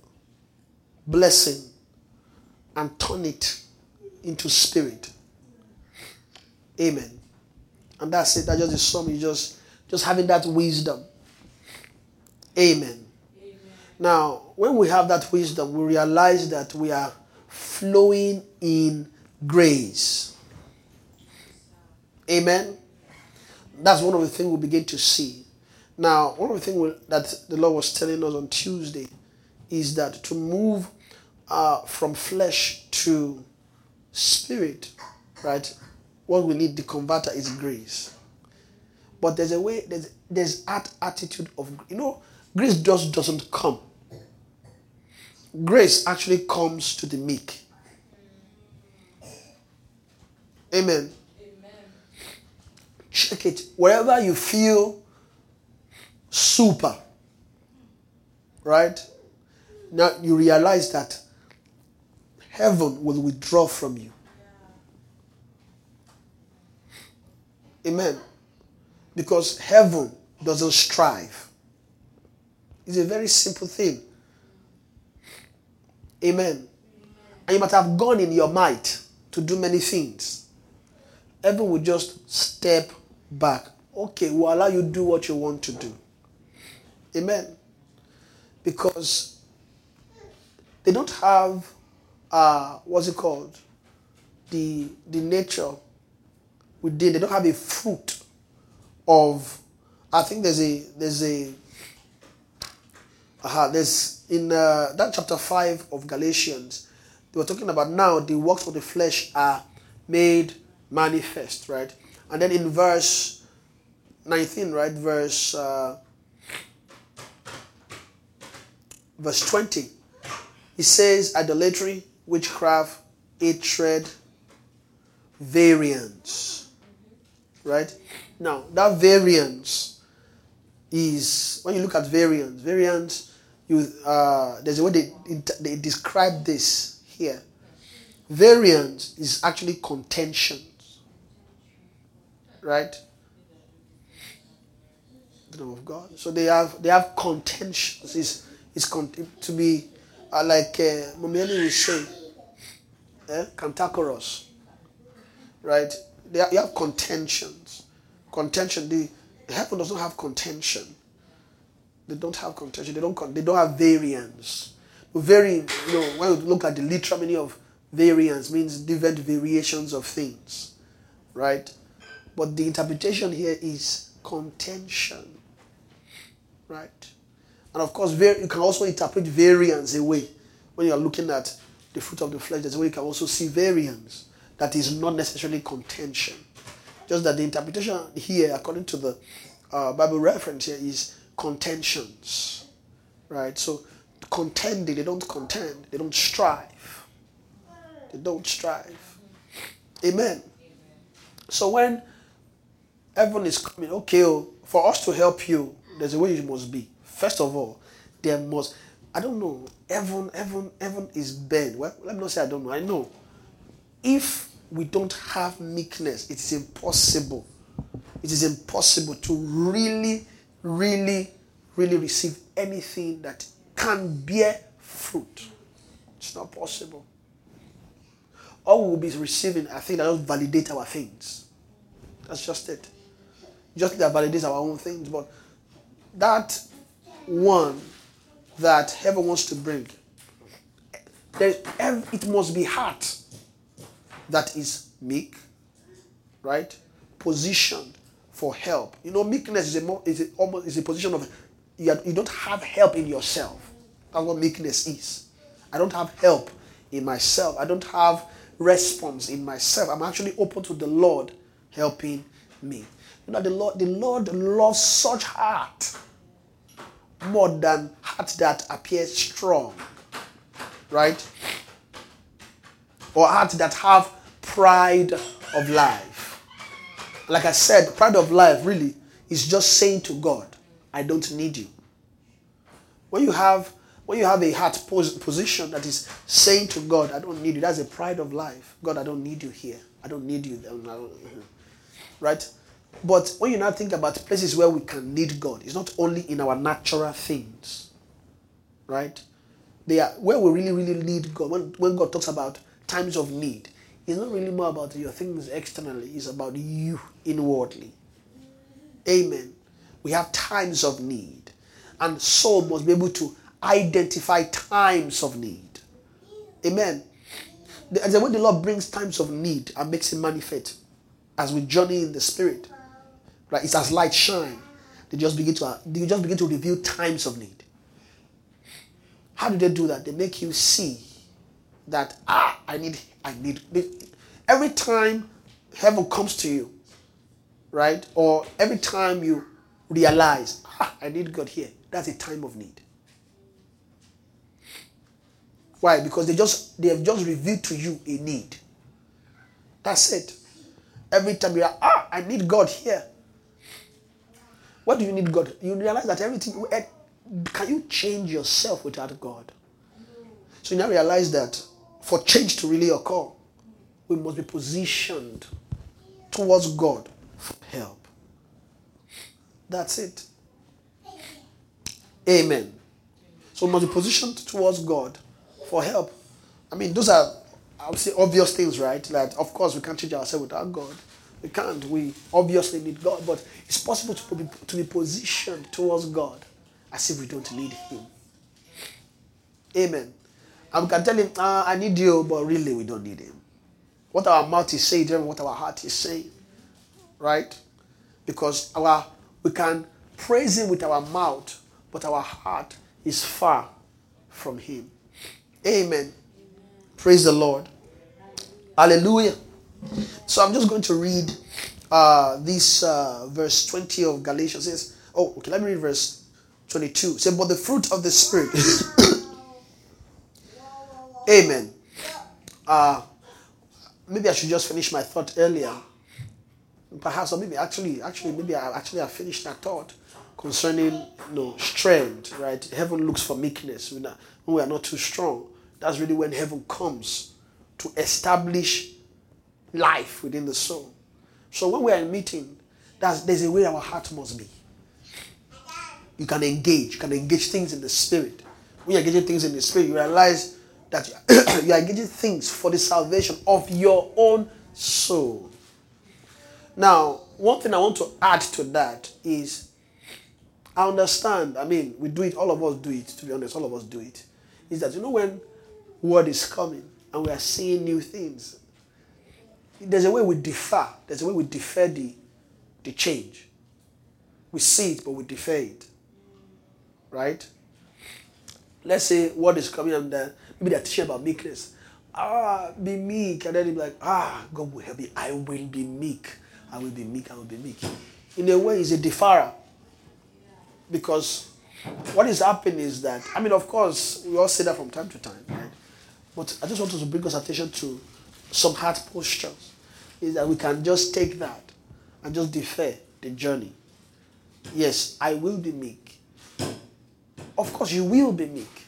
blessing and turn it into spirit. Amen. And that's it. That's just the sum. You just just having that wisdom. Amen. Now, when we have that wisdom, we realize that we are flowing in grace. Amen. That's one of the things we begin to see. Now, one of the things that the Lord was telling us on Tuesday is that to move uh, from flesh to spirit, right? What we need the converter is grace. But there's a way, there's there's that attitude of you know, grace just doesn't come grace actually comes to the meek. Amen. Amen. Check it. Wherever you feel super, right? Now you realize that heaven will withdraw from you. Amen. Because heaven doesn't strive. It's a very simple thing. Amen. And you might have gone in your might to do many things. Heaven will just step back. Okay, we'll allow you do what you want to do. Amen. Because they don't have uh what's it called? The the nature within. They don't have a fruit of I think there's a there's a there's in uh, that chapter 5 of Galatians, they were talking about now the works of the flesh are made manifest, right? And then in verse 19, right? Verse uh, verse 20. It says idolatry, witchcraft, hatred, variance. Right? Now, that variance is when you look at variance, variance, you uh, there's a way they, they describe this here. Variance is actually contentions. Right? The name of God. So they have they have contentions. Is is con- to be uh, like uh, Momiani will say, eh? cantankerous, right? They have, you have contentions. Contention. The heaven does not have contention. They don't have contention. They don't. They don't have variance. Very, you know, when you look at the literal meaning of variance, means different variations of things, right? But the interpretation here is contention, right? And of course, you can also interpret variance away when you are looking at the fruit of the flesh. There's a way you can also see variance that is not necessarily contention. Just that the interpretation here, according to the uh, Bible reference here, is contentions, right? So contending, they don't contend, they don't strive, they don't strive. Amen. So when everyone is coming, okay, oh, for us to help you, there's a way you must be. First of all, there must I don't know. Heaven, heaven, heaven is bent. Well, let me not say I don't know. I know. If we don't have meekness, it is impossible. It is impossible to really, really, really receive anything that can bear fruit. It's not possible. All we will be receiving, I think, that will validate our things. That's just it. Just that validates our own things. But that one that heaven wants to bring, it must be heart that is meek, right? Positioned for help. You know, meekness is a more, is a, almost is a position of you, you don't have help in yourself. That's what meekness is. I don't have help in myself. I don't have response in myself. I'm actually open to the Lord helping me. You know, the Lord, the Lord loves such heart more than heart that appears strong. Right? Or heart that have pride of life. Like I said, pride of life really is just saying to God, I don't need you. When you have when you have a heart pos- position that is saying to God, I don't need you, that's a pride of life. God, I don't need you here. I don't need you. Right? But when you now think about places where we can need God, it's not only in our natural things, right? They are where we really, really need God. When, when God talks about times of need, it's not really more about your things externally, it's about you inwardly. Amen. We have times of need, and soul must be able to identify times of need. Amen. The way the Lord brings times of need and makes it manifest as we journey in the Spirit Right? It's as light shine. They just begin to they just begin to reveal times of need. How do they do that? They make you see that ah, I need I need every time heaven comes to you, right? Or every time you realize, ah, I need God here. That's a time of need. Why? Because they just they have just revealed to you a need. That's it. Every time you're ah, I need God here. What do you need God? You realize that everything, eh, can you change yourself without God? So you now realize that for change to really occur, we must be positioned towards God for help. That's it. Amen. So we must be positioned towards God for help. I mean, those are, I would say, obvious things, right? That, of course, we can't change ourselves without God. We can't. We obviously need God, but it's possible to be, to be positioned towards God as if we don't need Him. Amen. And we can tell Him, ah, I need you, but really we don't need Him. What our mouth is saying, what our heart is saying. Right? Because our we can praise Him with our mouth, but our heart is far from Him. Amen. Praise the Lord. Hallelujah. So I'm just going to read uh, this uh, verse 20 of Galatians. It says, oh, okay, let me read verse 22. It says, but the fruit of the Spirit Amen. Uh, maybe I should just finish my thought earlier. Perhaps, or maybe actually, actually, maybe I actually have finished that thought concerning you know strength. Right? Heaven looks for meekness when we are not too strong. That's really when heaven comes to establish life within the soul. So when we are in meeting, that's, there's a way our heart must be. You can engage, you can engage things in the spirit. When you're engaging things in the spirit, you realize that you are engaging things for the salvation of your own soul. Now, one thing I want to add to that is I understand, I mean, we do it, all of us do it, to be honest, all of us do it. Is that you know when word is coming and we are seeing new things, there's a way we defer, there's a way we defer the, the change. We see it, but we defer it. Right? Let's say word is coming and then maybe they're teaching about meekness. Ah, be meek. And then they'll be like, ah, God will help me. I will be meek. I will be meek. I will be meek. In a way, it's a deferral. Because what is happening is that, I mean, of course, we all say that from time to time, right? But I just want to bring us attention to some heart postures. Is that we can just take that and just defer the journey. Yes, I will be meek. Of course, you will be meek,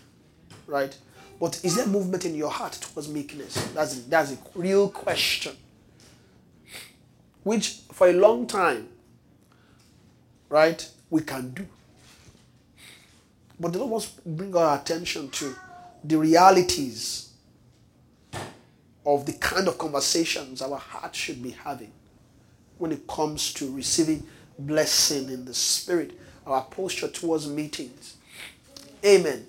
right? But is there movement in your heart towards meekness? That's, that's a real question. Which, for a long time, right, we can do. But the Lord wants to bring our attention to the realities of the kind of conversations our heart should be having when it comes to receiving blessing in the spirit, our posture towards meetings. Amen.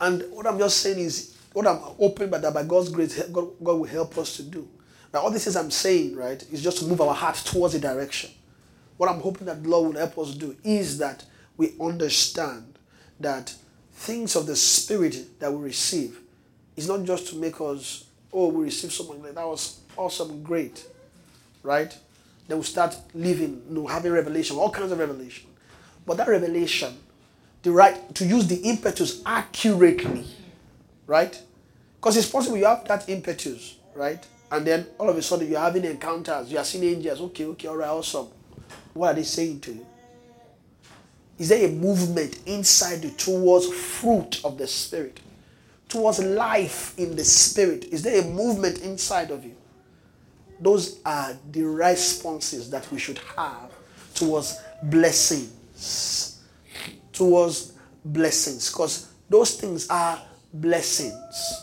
And what I'm just saying is, what I'm hoping that by God's grace, God, God will help us to do. Now, all this is I'm saying, right, is just to move our heart towards a direction. What I'm hoping that the Lord will help us do is that we understand that things of the Spirit that we receive is not just to make us, oh, we received something like that was awesome, great, right? Then we start living, you know, having revelation, all kinds of revelation. But that revelation, the right to use the impetus accurately, right? Because it's possible you have that impetus, right? And then all of a sudden you're having encounters, you are seeing angels. Okay, okay, all right, awesome. What are they saying to you? Is there a movement inside you towards fruit of the Spirit? Towards life in the Spirit? Is there a movement inside of you? Those are the responses that we should have towards blessings. Towards blessings. Because those things are blessings.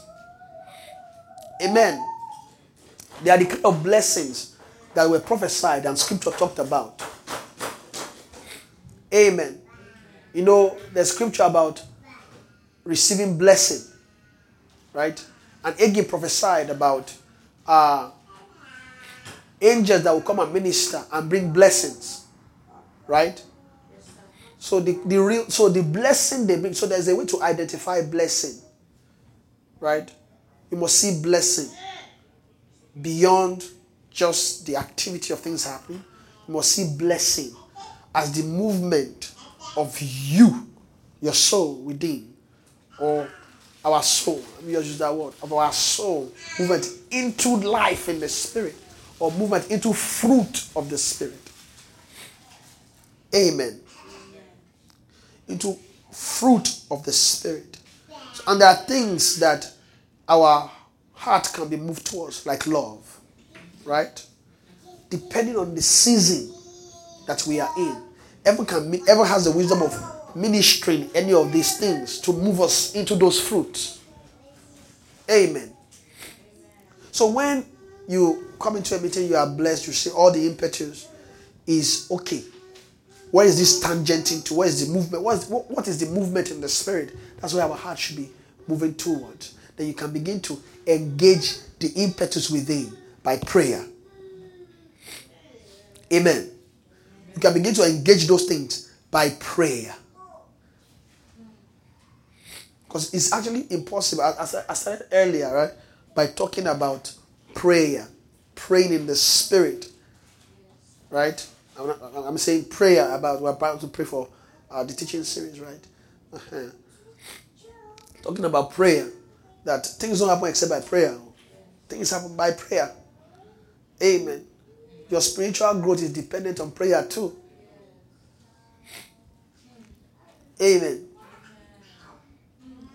Amen. They are the kind of blessings that were prophesied and scripture talked about. Amen. You know, the scripture about receiving blessing, right? And Agin prophesied about uh, angels that will come and minister and bring blessings, right? So the, the real so the blessing they bring. So there's a way to identify blessing, right? You must see blessing beyond just the activity of things happening. You must see blessing as the movement of you, your soul within, or our soul. Let me just use that word of our soul movement into life in the spirit, or movement into fruit of the spirit. Amen. Into fruit of the spirit. And there are things that our heart can be moved towards, like love, right? Depending on the season that we are in. Ever can ever has the wisdom of ministering any of these things to move us into those fruits. Amen. So when you come into a meeting, you are blessed, you see all the impetus is okay. Where is this tangent into? Where is the movement? What is, what, what is the movement in the spirit? That's where our heart should be moving towards. Then you can begin to engage the impetus within by prayer. Amen. You can begin to engage those things by prayer. Because it's actually impossible, as I said earlier, right? By talking about prayer, praying in the spirit, right? I'm, saying prayer about, we're about to pray for uh, the teaching series, right? Uh-huh. Talking about prayer, that things don't happen except by prayer. Things happen by prayer. Amen. Your spiritual growth is dependent on prayer too. Amen.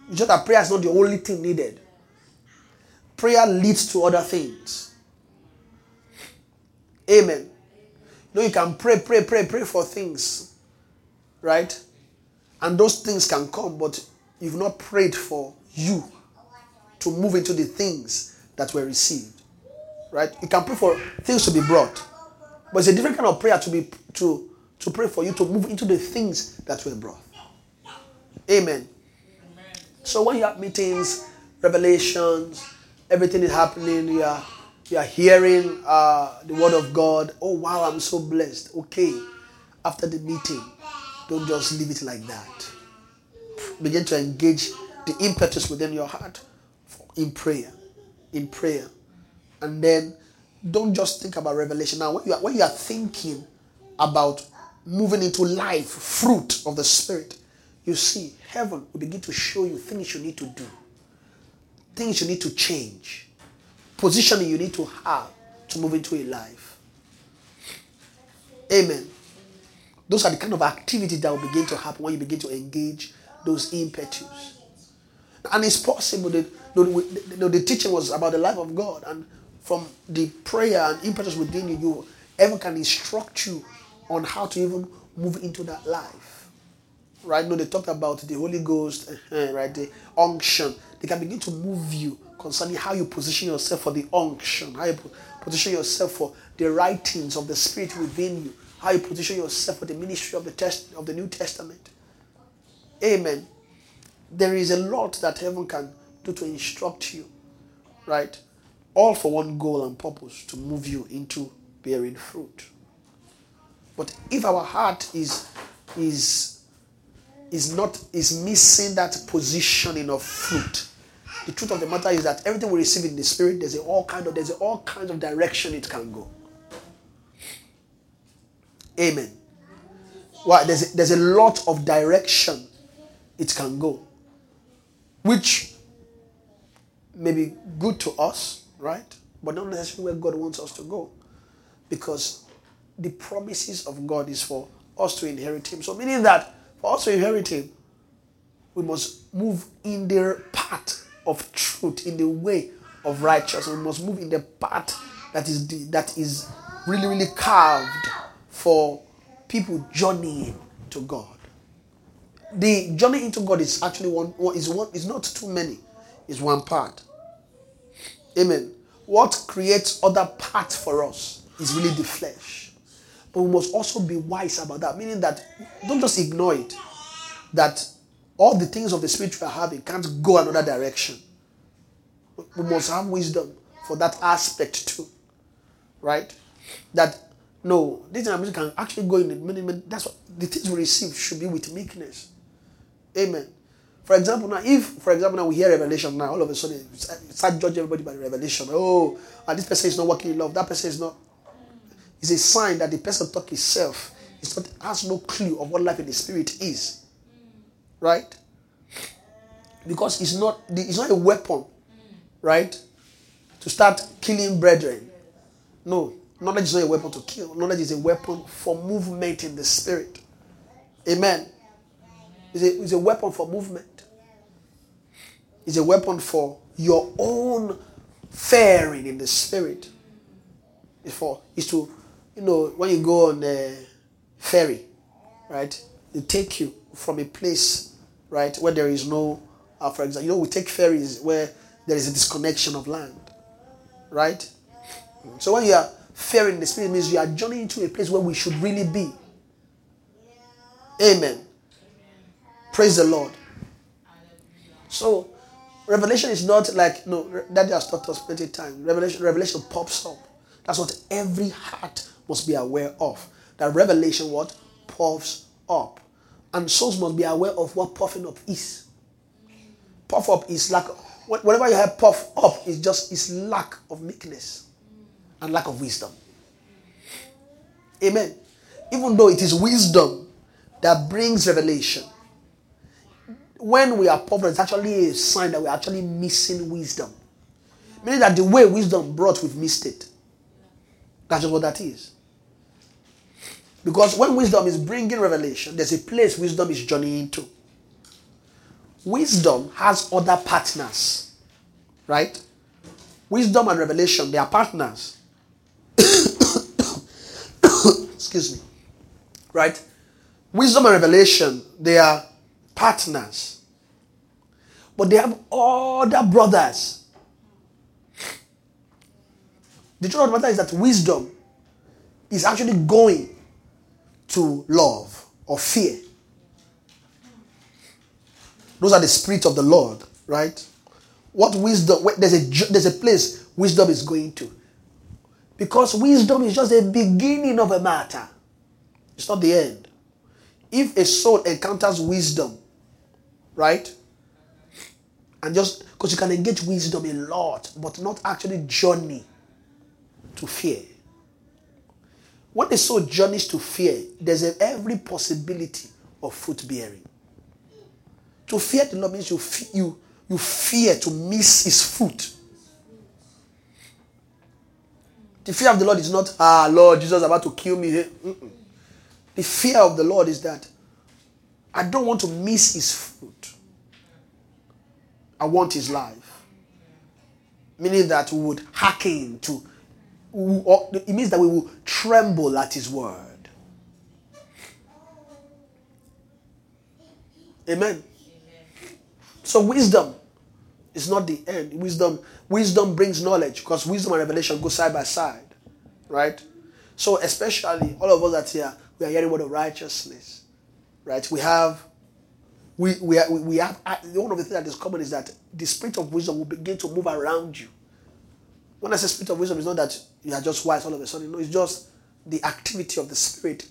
It's just that prayer is not the only thing needed. Prayer leads to other things. Amen. Know, you can pray, pray, pray, pray for things, right? And those things can come, but you've not prayed for you to move into the things that were received, right? You can pray for things to be brought, but it's a different kind of prayer to be to to pray for you to move into the things that were brought. Amen. So when you have meetings, revelations, everything is happening, you are you are hearing uh, the word of God. Oh wow, I'm so blessed. Okay, after the meeting, don't just leave it like that. Begin to engage the impetus within your heart in prayer, in prayer, and then don't just think about revelation. Now, when you are, when you are thinking about moving into life, fruit of the Spirit, you see, heaven will begin to show you things you need to do, things you need to change, positioning you need to have to move into a life. Amen. Those are the kind of activities that will begin to happen when you begin to engage those impetus. And it's possible that the, the, the teaching was about the life of God, and from the prayer and impetus within you, you ever can instruct you on how to even move into that life right? No, they talked about the Holy Ghost, right? The unction. They can begin to move you concerning how you position yourself for the unction, how you position yourself for the writings of the Spirit within you, how you position yourself for the ministry of the test of the New Testament. Amen. There is a lot that heaven can do to instruct you, right? All for one goal and purpose to move you into bearing fruit. But if our heart is is is not is missing that positioning of fruit. The truth of the matter is that everything we receive in the spirit, there's a all kind of there's a all kinds of direction it can go. Amen. Well, there's a, there's a lot of direction it can go, which may be good to us, right? But not necessarily where God wants us to go, because the promises of God is for us to inherit Him. So meaning that for us to inherit Him, we must move in their path of truth, in the way of righteousness. We must move in the path that is the, that is really, really carved for people journeying to God. The journey into God is actually one, is one is not too many, is one part. Amen. What creates other paths for us is really the flesh. But we must also be wise about that, meaning that don't just ignore it. That all the things of the spirit we are having can't go another direction. We must have wisdom for that aspect too. Right? That no, this music can actually go in the minimum. That's what the things we receive should be with meekness. Amen. For example, now if for example now we hear revelation now, all of a sudden start judging everybody by revelation. Oh, and this person is not working in love. That person is not is a sign that the person talk itself. is not has no clue of what life in the spirit is. Right? Because it's not it's not a weapon, right? To start killing brethren. No, knowledge is not a weapon to kill. Knowledge is a weapon for movement in the spirit. Amen. It's a, it's a weapon for movement. It's a weapon for your own faring in the spirit. It's for is to you know, when you go on a ferry, right, they take you from a place, right, where there is no, uh, for example, you know, we take ferries where there is a disconnection of land, right? So when you are ferrying, the spirit means you are journeying to a place where we should really be. Amen. Praise the Lord. So, revelation is not like no. That has taught us plenty of times. Revelation, revelation pops up. That's what every heart must be aware of. That revelation what puffs up. And souls must be aware of what puffing up is. Puff up is lack whatever you have puff up is just is lack of meekness and lack of wisdom. Amen. Even though it is wisdom that brings revelation, when we are poor, it's actually a sign that we're actually missing wisdom. Meaning that the way wisdom brought, we've missed it. That's just what that is. Because when wisdom is bringing revelation, there's a place wisdom is journeying to. Wisdom has other partners, right? Wisdom and revelation, they are partners. Excuse me. Right? Wisdom and revelation, they are partners. But they have other brothers. The truth of the matter is that wisdom is actually going to love or fear. Those are the spirits of the Lord, right? What wisdom? There's a there's a place wisdom is going to, because wisdom is just the beginning of a matter. It's not the end. If a soul encounters wisdom, right, and just because you can engage wisdom a lot, but not actually journey to fear. When a soul journeys to fear, there's every possibility of fruit bearing. To fear the Lord means you, you, you fear to miss his fruit. The fear of the Lord is not, ah, Lord, Jesus is about to kill me. Mm-mm. The fear of the Lord is that I don't want to miss his fruit. I want his life. Meaning that we would hearken to it means that we will tremble at his word. Amen. So wisdom is not the end. Wisdom, wisdom brings knowledge because wisdom and revelation go side by side, right? So especially all of us that here, we are hearing word of righteousness, right? We have, we we are, we have one of the things that is common is that the spirit of wisdom will begin to move around you. When I say spirit of wisdom, it's not that you are just wise all of a sudden. No, it's just the activity of the spirit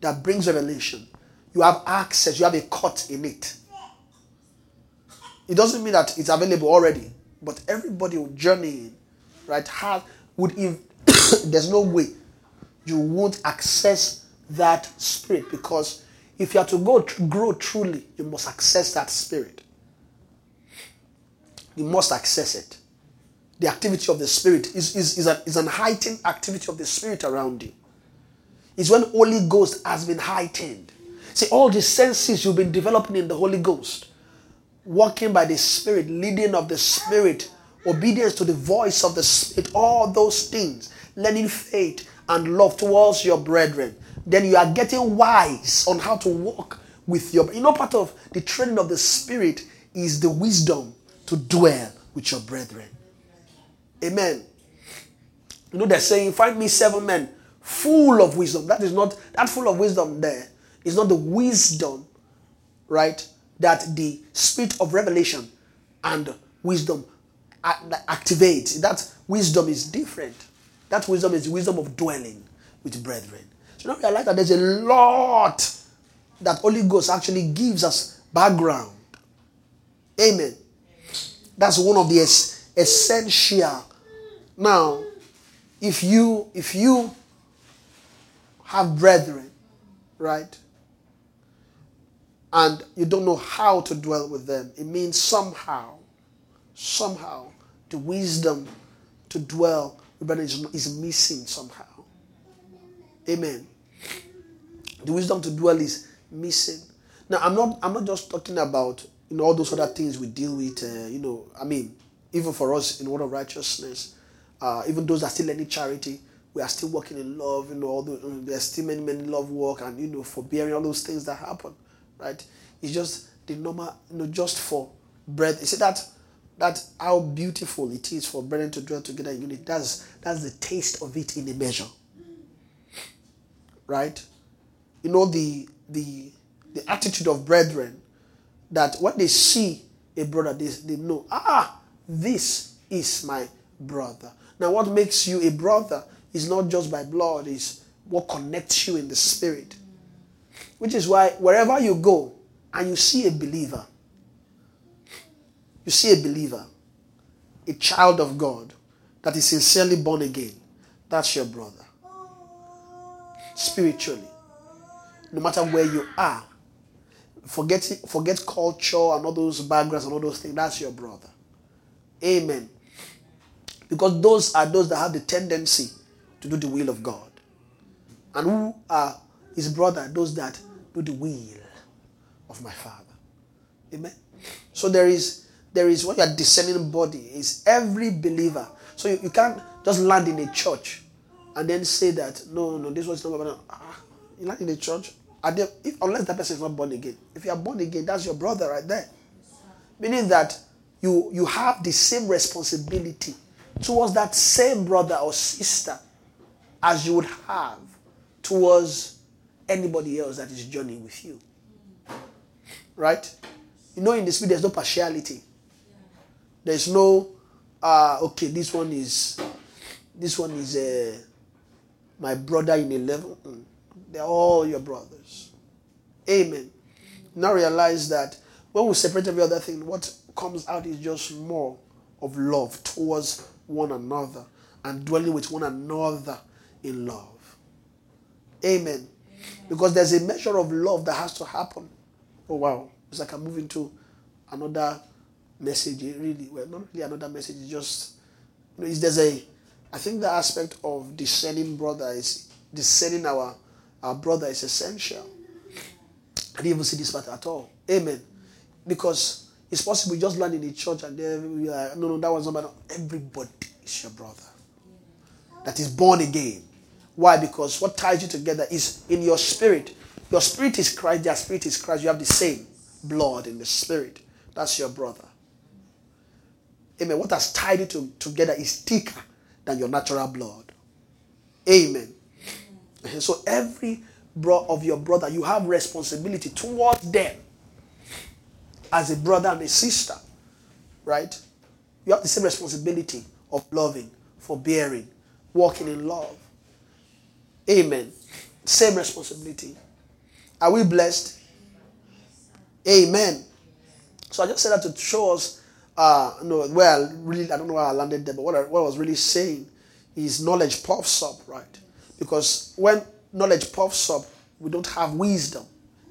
that brings revelation. You have access, you have a cut in it. It doesn't mean that it's available already, but everybody will journey right? Have would if there's no way you won't access that spirit because if you are to go grow truly, you must access that spirit. You must access it the activity of the Spirit is, is, is, a, is an heightened activity of the Spirit around you. It's when Holy Ghost has been heightened. See, all the senses you've been developing in the Holy Ghost, walking by the Spirit, leading of the Spirit, obedience to the voice of the Spirit, all those things, learning faith and love towards your brethren, then you are getting wise on how to walk with your. You know, part of the training of the Spirit is the wisdom to dwell with your brethren. Amen. You know, they're saying, Find me seven men full of wisdom. That is not, that full of wisdom there is not the wisdom, right? That the spirit of revelation and wisdom activates. That wisdom is different. That wisdom is wisdom of dwelling with brethren. So now realize that there's a lot that Holy Ghost actually gives us background. Amen. That's one of the essential now, if you if you have brethren, right? And you don't know how to dwell with them, it means somehow, somehow, the wisdom to dwell with brethren is, is missing somehow. Amen. The wisdom to dwell is missing. Now, I'm not. I'm not just talking about you know all those other things we deal with. Uh, you know, I mean, even for us in order of righteousness, uh, even those that still learning charity, we are still working in love. You know, um, there's still many many love work and you know forbearing all those things that happen, right? It's just the normal, you know, just for bread. You see that that how beautiful it is for brethren to dwell together in unity. That's that's the taste of it in a measure, right? You know the the the attitude of brethren that when they see a brother, they, they know ah this is my brother. Now, what makes you a brother is not just by blood, is what connects you in the spirit. Which is why wherever you go and you see a believer, you see a believer, a child of God that is sincerely born again, that's your brother. Spiritually. No matter where you are, Forget forget culture and all those backgrounds and all those things. That's your brother. Amen. Because those are those that have the tendency to do the will of God. And who are his brother? Those that do the will of my Father. Amen. So there is there is what you are discerning body is every believer. So you, you can't just land in a church and then say that no no this was not about ah, you land in a church they, if, unless that person is not born again. If you are born again, that's your brother right there. Meaning that you you have the same responsibility towards that same brother or sister as you would have towards anybody else that is journeying with you. Right? You know, in the spirit, there's no partiality. There's no, uh, okay, this one is, this one is uh, my brother in a level. They're all your brothers. Amen. Now realize that when we separate every other thing, what comes out is just more of love towards one another and dwelling with one another in love. Amen. Because there's a measure of love that has to happen. Oh wow. It's like I'm moving to another message. Really, well, not really another message, just you know, there's a I think the aspect of discerning brother is discerning our our brother is essential. I didn't even see this part at all. Amen. Because it's possible you just land in a church and then are, no, no, that was not Everybody is your brother. That is born again. Why? Because what ties you together is in your spirit. Your spirit is Christ, their spirit is Christ. You have the same blood in the spirit. That's your brother. Amen. What has tied you to, together is thicker than your natural blood. Amen. And so every bro of your brother, you have responsibility towards them as a brother and a sister. Right? You have the same responsibility of loving, forbearing, walking in love. Amen. Same responsibility. Are we blessed? Amen. So I just said that to show us, uh, no, well, really, I don't know why I landed there, but what I, what I was really saying is knowledge puffs up, right? Because when knowledge puffs up, we don't have wisdom.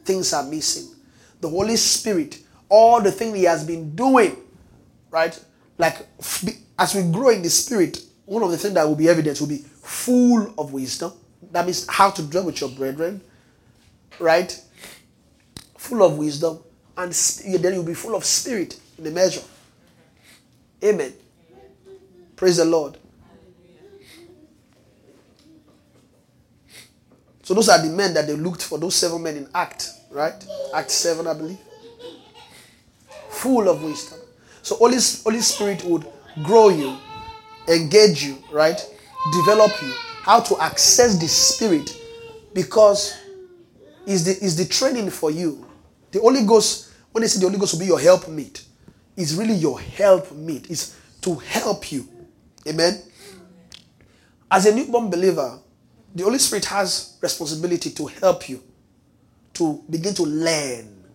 Things are missing. The Holy Spirit, all the things He has been doing, right? Like as we grow in the Spirit, one of the things that will be evident will be full of wisdom. That means how to dwell with your brethren, right? Full of wisdom, and then you'll be full of spirit in the measure. Amen. Praise the Lord. So those are the men that they looked for, those seven men in Act, right? Act 7, I believe. Full of wisdom. So Holy, Holy Spirit would grow you, engage you, right? Develop you. How to access the Spirit because is the is the training for you. The Holy Ghost, when they say the Holy Ghost will be your help meet, is really your help meet. Is to help you. Amen. As a newborn believer, the Holy Spirit has responsibility to help you to begin to learn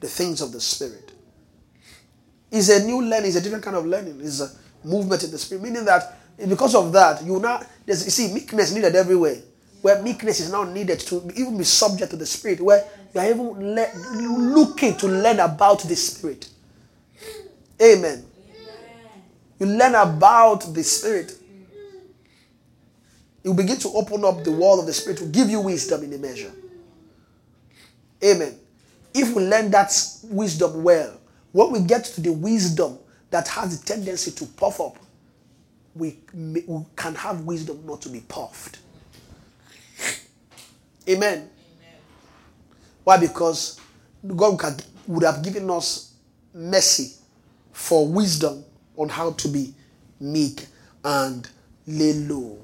the things of the Spirit. It's a new learning, it's a different kind of learning. It's a movement in the Spirit, meaning that because of that, you now you see meekness needed everywhere. Where meekness is now needed to even be subject to the Spirit, where you are even le- looking to learn about the Spirit. Amen. You learn about the Spirit. You begin to open up the world of the Spirit to give you wisdom in a measure. Amen. If we learn that wisdom well, when we get to the wisdom that has the tendency to puff up, we, we can have wisdom not to be puffed. Amen. Amen. Why? Because God would have given us mercy for wisdom on how to be meek and lay low.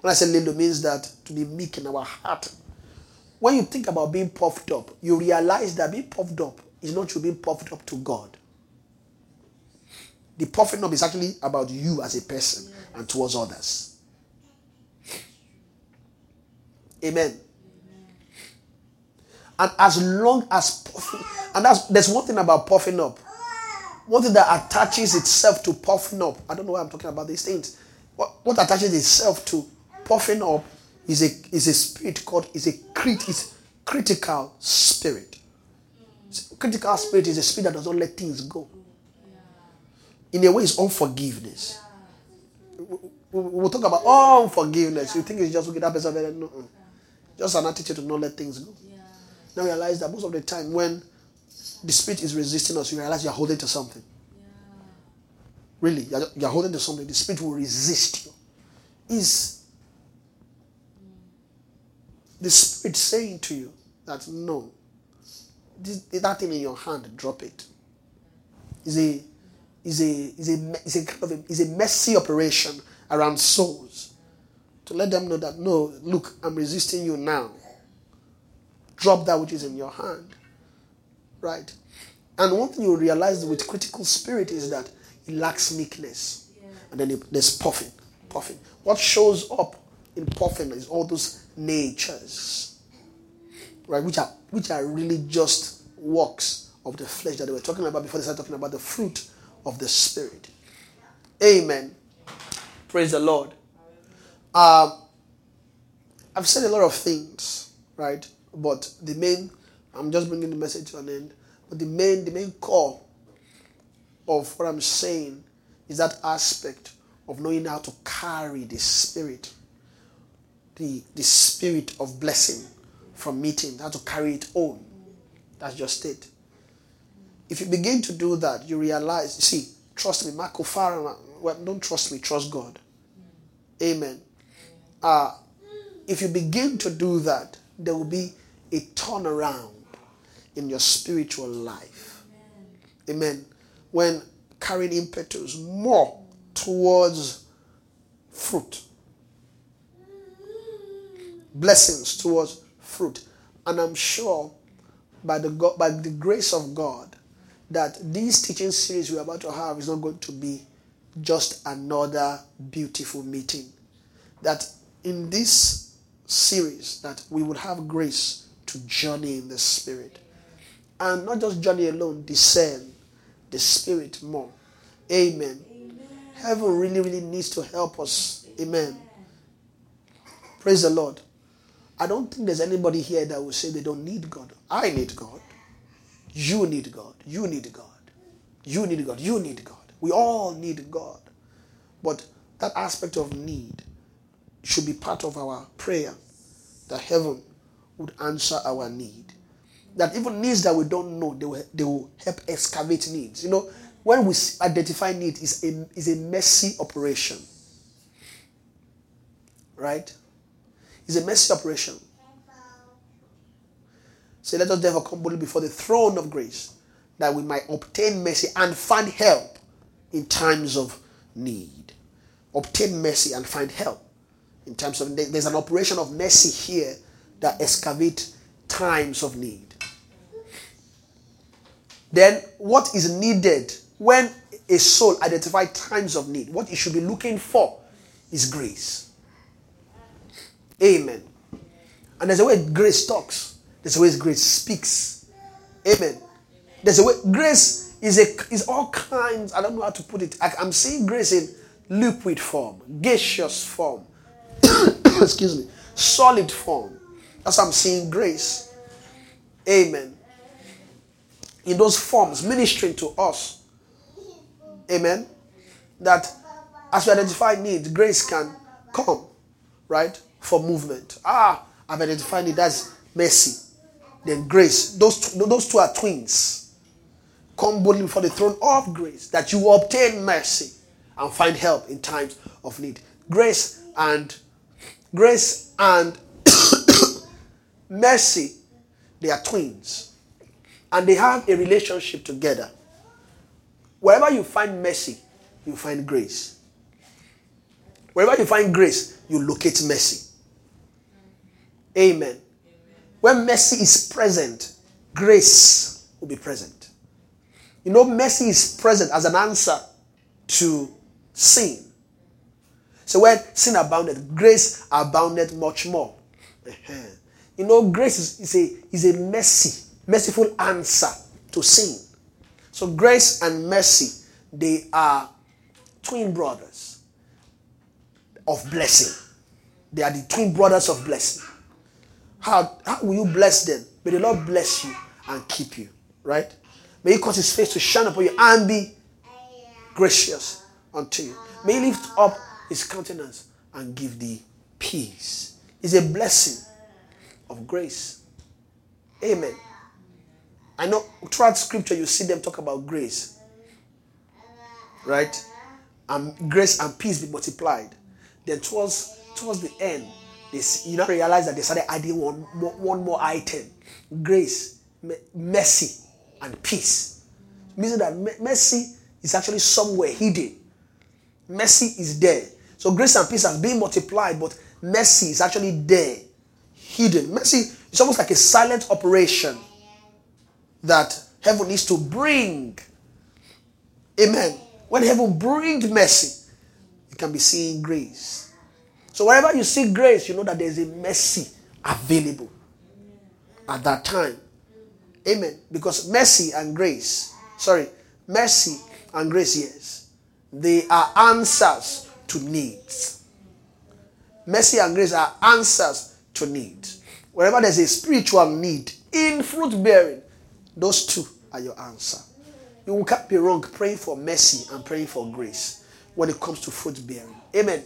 When I say lay low, means that to be meek in our heart. When you think about being puffed up, you realize that being puffed up is not you being puffed up to God. The puffing up is actually about you as a person and towards others. Amen. And as long as puffing, and that's there's one thing about puffing up. One thing that attaches itself to puffing up. I don't know why I'm talking about these things. What, what attaches itself to puffing up is a is a spirit called is a crit is critical spirit. Critical spirit is a spirit that does not let things go. In a way, it's unforgiveness. We- we- We'll talk about unforgiveness. You think it's just okay, that person, no, no. Mm. just an attitude to not let things go. Now realize that most of the time when the spirit is resisting us, you realize you're holding to something. Really, you're, you're holding to something. The spirit will resist you. Is the spirit saying to you that no, this, that thing in your hand, drop it. Is a is a is a is a kind of a, is a messy operation around souls to let them know that no, look, I'm resisting you now. Drop that which is in your hand, right? And one thing you realize with critical spirit is that it lacks meekness, and then it, there's puffing, puffing. What shows up in puffing is all those natures right? Which are which are really just works of the flesh that they were talking about before they started talking about the fruit of the spirit. Amen. Praise the Lord. Um, I've said a lot of things, right? But the main, I'm just bringing the message to an end. But the main, the main core of what I'm saying is that aspect of knowing how to carry the spirit the, the spirit of blessing from meeting, how to carry it on. That's just it. If you begin to do that, you realize, see, trust me, Marco Farah, well, don't trust me, trust God. Amen. Uh, if you begin to do that, there will be a turnaround in your spiritual life. Amen. When carrying impetus more towards fruit blessings towards fruit. And I'm sure by the God, by the grace of God that this teaching series we're about to have is not going to be just another beautiful meeting. That in this series that we would have grace to journey in the spirit. And not just journey alone, discern the spirit more. Amen. Heaven really, really needs to help us. Amen. Praise the Lord. I don't think there's anybody here that will say they don't need God. I need God. You need God. You need God. You need God. You need God. We all need God. But that aspect of need should be part of our prayer that heaven would answer our need. That even needs that we don't know, they will, they will help excavate needs. You know, when we identify need, is a, is a messy operation. Right? It's a messy operation. So let us therefore come boldly before the throne of grace that we might obtain mercy and find help in times of need. Obtain mercy and find help in times of There's an operation of mercy here that excavate times of need. Then what is needed when a soul identifies times of need? What it should be looking for is grace. Amen. And there's a way grace talks. There's a way grace speaks. Amen. There's a way grace is a is all kinds. I don't know how to put it. I, I'm seeing grace in liquid form, gaseous form. Excuse me, solid form. That's I'm seeing grace. Amen. In those forms, ministering to us. Amen. That as we identify needs, grace can come, right, for movement. Ah, I've identified it. That's mercy. Then grace. Those two, those two are twins. Come boldly before the throne of grace that you will obtain mercy and find help in times of need. Grace and grace and mercy, they are twins, and they have a relationship together. Wherever you find mercy, you find grace. Wherever you find grace, you locate mercy. Amen. When mercy is present, grace will be present. You know, mercy is present as an answer to sin. So when sin abounded, grace abounded much more. Uh-huh. You know, grace is, is a is a mercy, merciful answer to sin. So grace and mercy, they are twin brothers of blessing. They are the twin brothers of blessing. How, how will you bless them? May the Lord bless you and keep you. Right? May he cause his face to shine upon you and be gracious unto you. May he lift up his countenance and give thee peace. It's a blessing of grace. Amen. I know throughout scripture you see them talk about grace. Right? And grace and peace be multiplied. Then towards towards the end, they, you now realize that they started adding one more, one more item grace, mercy, and peace. Meaning that mercy is actually somewhere hidden. Mercy is there. So grace and peace have been multiplied, but mercy is actually there, hidden. Mercy is almost like a silent operation that heaven needs to bring. Amen. When heaven brings mercy, you can be seeing grace. So wherever you see grace, you know that there's a mercy available at that time. Amen. Because mercy and grace, sorry, mercy and grace, yes, they are answers to needs. Mercy and grace are answers to needs. Wherever there's a spiritual need in fruit bearing, those two are your answer. You can't be wrong praying for mercy and praying for grace when it comes to fruit bearing. Amen.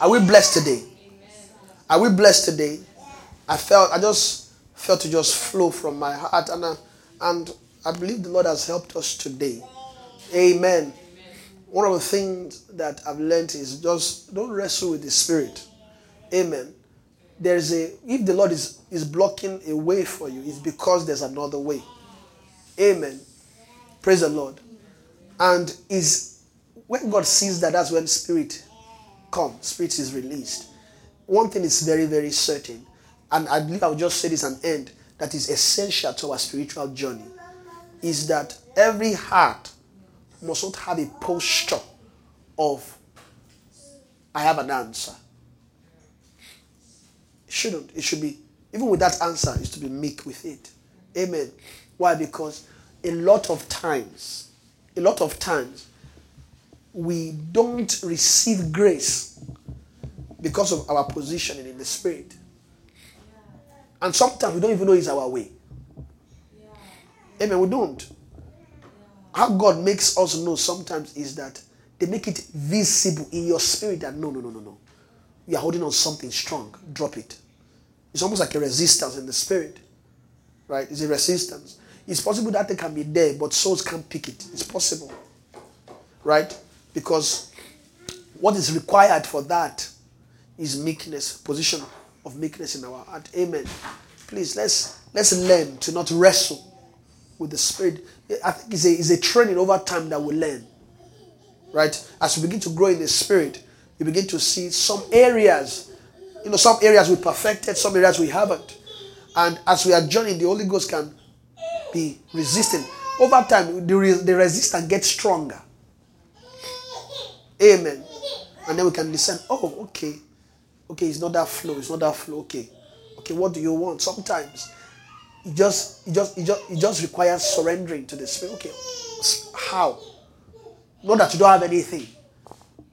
Are we blessed today? Are we blessed today? I felt I just felt to just flow from my heart and I, and I believe the Lord has helped us today. Amen. One of the things that I've learned is just don't wrestle with the spirit. Amen. There's a if the Lord is, is blocking a way for you, it's because there's another way. Amen. Praise the Lord. And is when God sees that, that's when spirit comes, spirit is released. One thing is very, very certain, and I believe I'll just say this and end, that is essential to our spiritual journey, is that every heart must not have a posture of I have an answer. It shouldn't. It should be, even with that answer, is to be meek with it. Amen. Why? Because a lot of times, a lot of times, we don't receive grace because of our positioning in the spirit. And sometimes we don't even know it's our way. Amen. We don't. How God makes us know sometimes is that they make it visible in your spirit that no, no, no, no, no. You are holding on something strong. Drop it. It's almost like a resistance in the spirit. Right? It's a resistance. It's possible that thing can be there, but souls can't pick it. It's possible. Right? Because what is required for that is meekness, position of meekness in our heart. Amen. Please let's let's learn to not wrestle with the spirit. I think it's a, it's a training over time that we learn. Right? As we begin to grow in the spirit, you begin to see some areas, you know, some areas we perfected, some areas we haven't. And as we are journeying, the Holy Ghost can be resisting. Over time, the, the resistance gets stronger. Amen. And then we can listen. Oh, okay. Okay, it's not that flow. It's not that flow. Okay. Okay, what do you want? Sometimes it just it just it just it just requires surrendering to the spirit. Okay. How? Not that you don't have anything.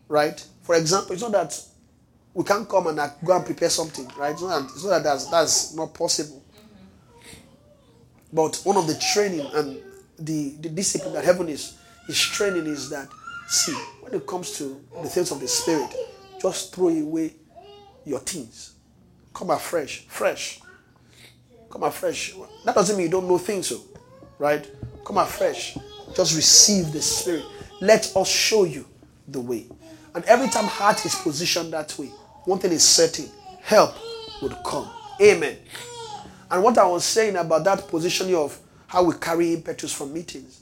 Right? For example, it's not that we can't come and uh, go and prepare something, right? It's not that, it's not that that's, that's not possible. But one of the training and the, the discipline that heaven is is training is that see when it comes to the things of the spirit, just throw away your things. Come afresh, fresh. Come afresh. That doesn't mean you don't know things, so right? Come afresh. Just receive the spirit. Let us show you the way. And every time heart is positioned that way, one thing is certain help would come. Amen. And what I was saying about that positioning of how we carry impetus from meetings,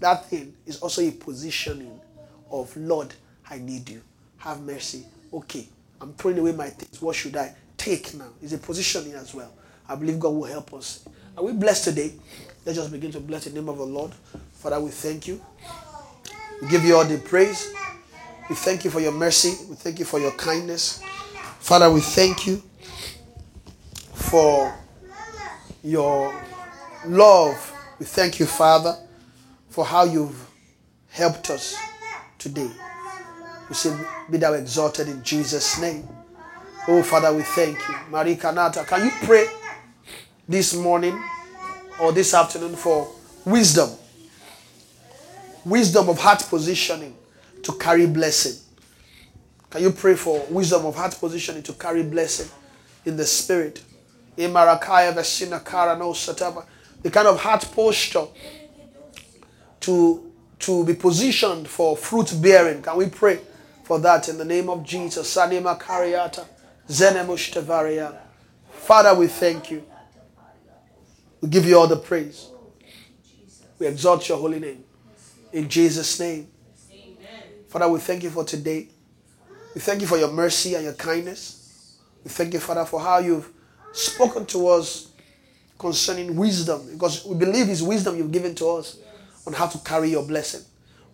that thing is also a positioning of Lord, I need you. Have mercy. Okay, I'm throwing away my things. What should I take now? It's a positioning as well. I believe God will help us. Are we blessed today? Let's just begin to bless the name of the Lord. Father, we thank you. We give you all the praise. We thank you for your mercy. We thank you for your kindness. Father, we thank you for your love. We thank you, Father, for how you've helped us today. We say, Be thou exalted in Jesus' name. Oh, Father, we thank you. Marie Kanata, can you pray this morning or this afternoon for wisdom. Wisdom of heart positioning to carry blessing. Can you pray for wisdom of heart positioning to carry blessing in the spirit? The kind of heart posture to, to be positioned for fruit bearing. Can we pray for that in the name of Jesus? Sanima Kariata. Zenemushtavaria. Father, we thank you. We give you all the praise. We exalt your holy name. In Jesus' name. Father, we thank you for today. We thank you for your mercy and your kindness. We thank you, Father, for how you've spoken to us concerning wisdom, because we believe it's wisdom you've given to us on how to carry your blessing,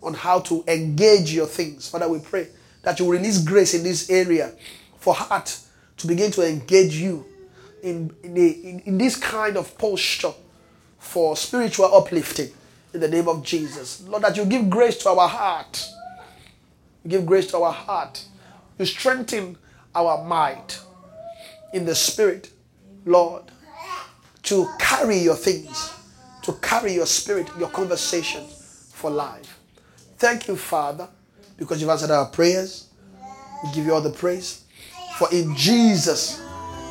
on how to engage your things. Father, we pray that you release grace in this area for heart to begin to engage you in, in, in, in this kind of posture for spiritual uplifting in the name of Jesus. Lord, that you give grace to our heart. You give grace to our heart. You strengthen our might in the spirit, Lord, to carry your things, to carry your spirit, your conversation for life. Thank you, Father, because you've answered our prayers. We give you all the praise. For in Jesus'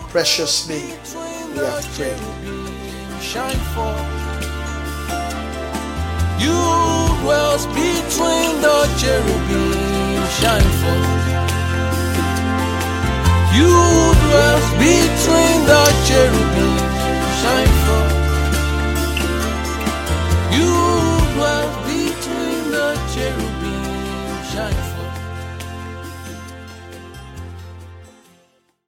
precious name we have prayed. Shine forth. You dwells between the cherubim. Shine forth. You dwells between the cherubim.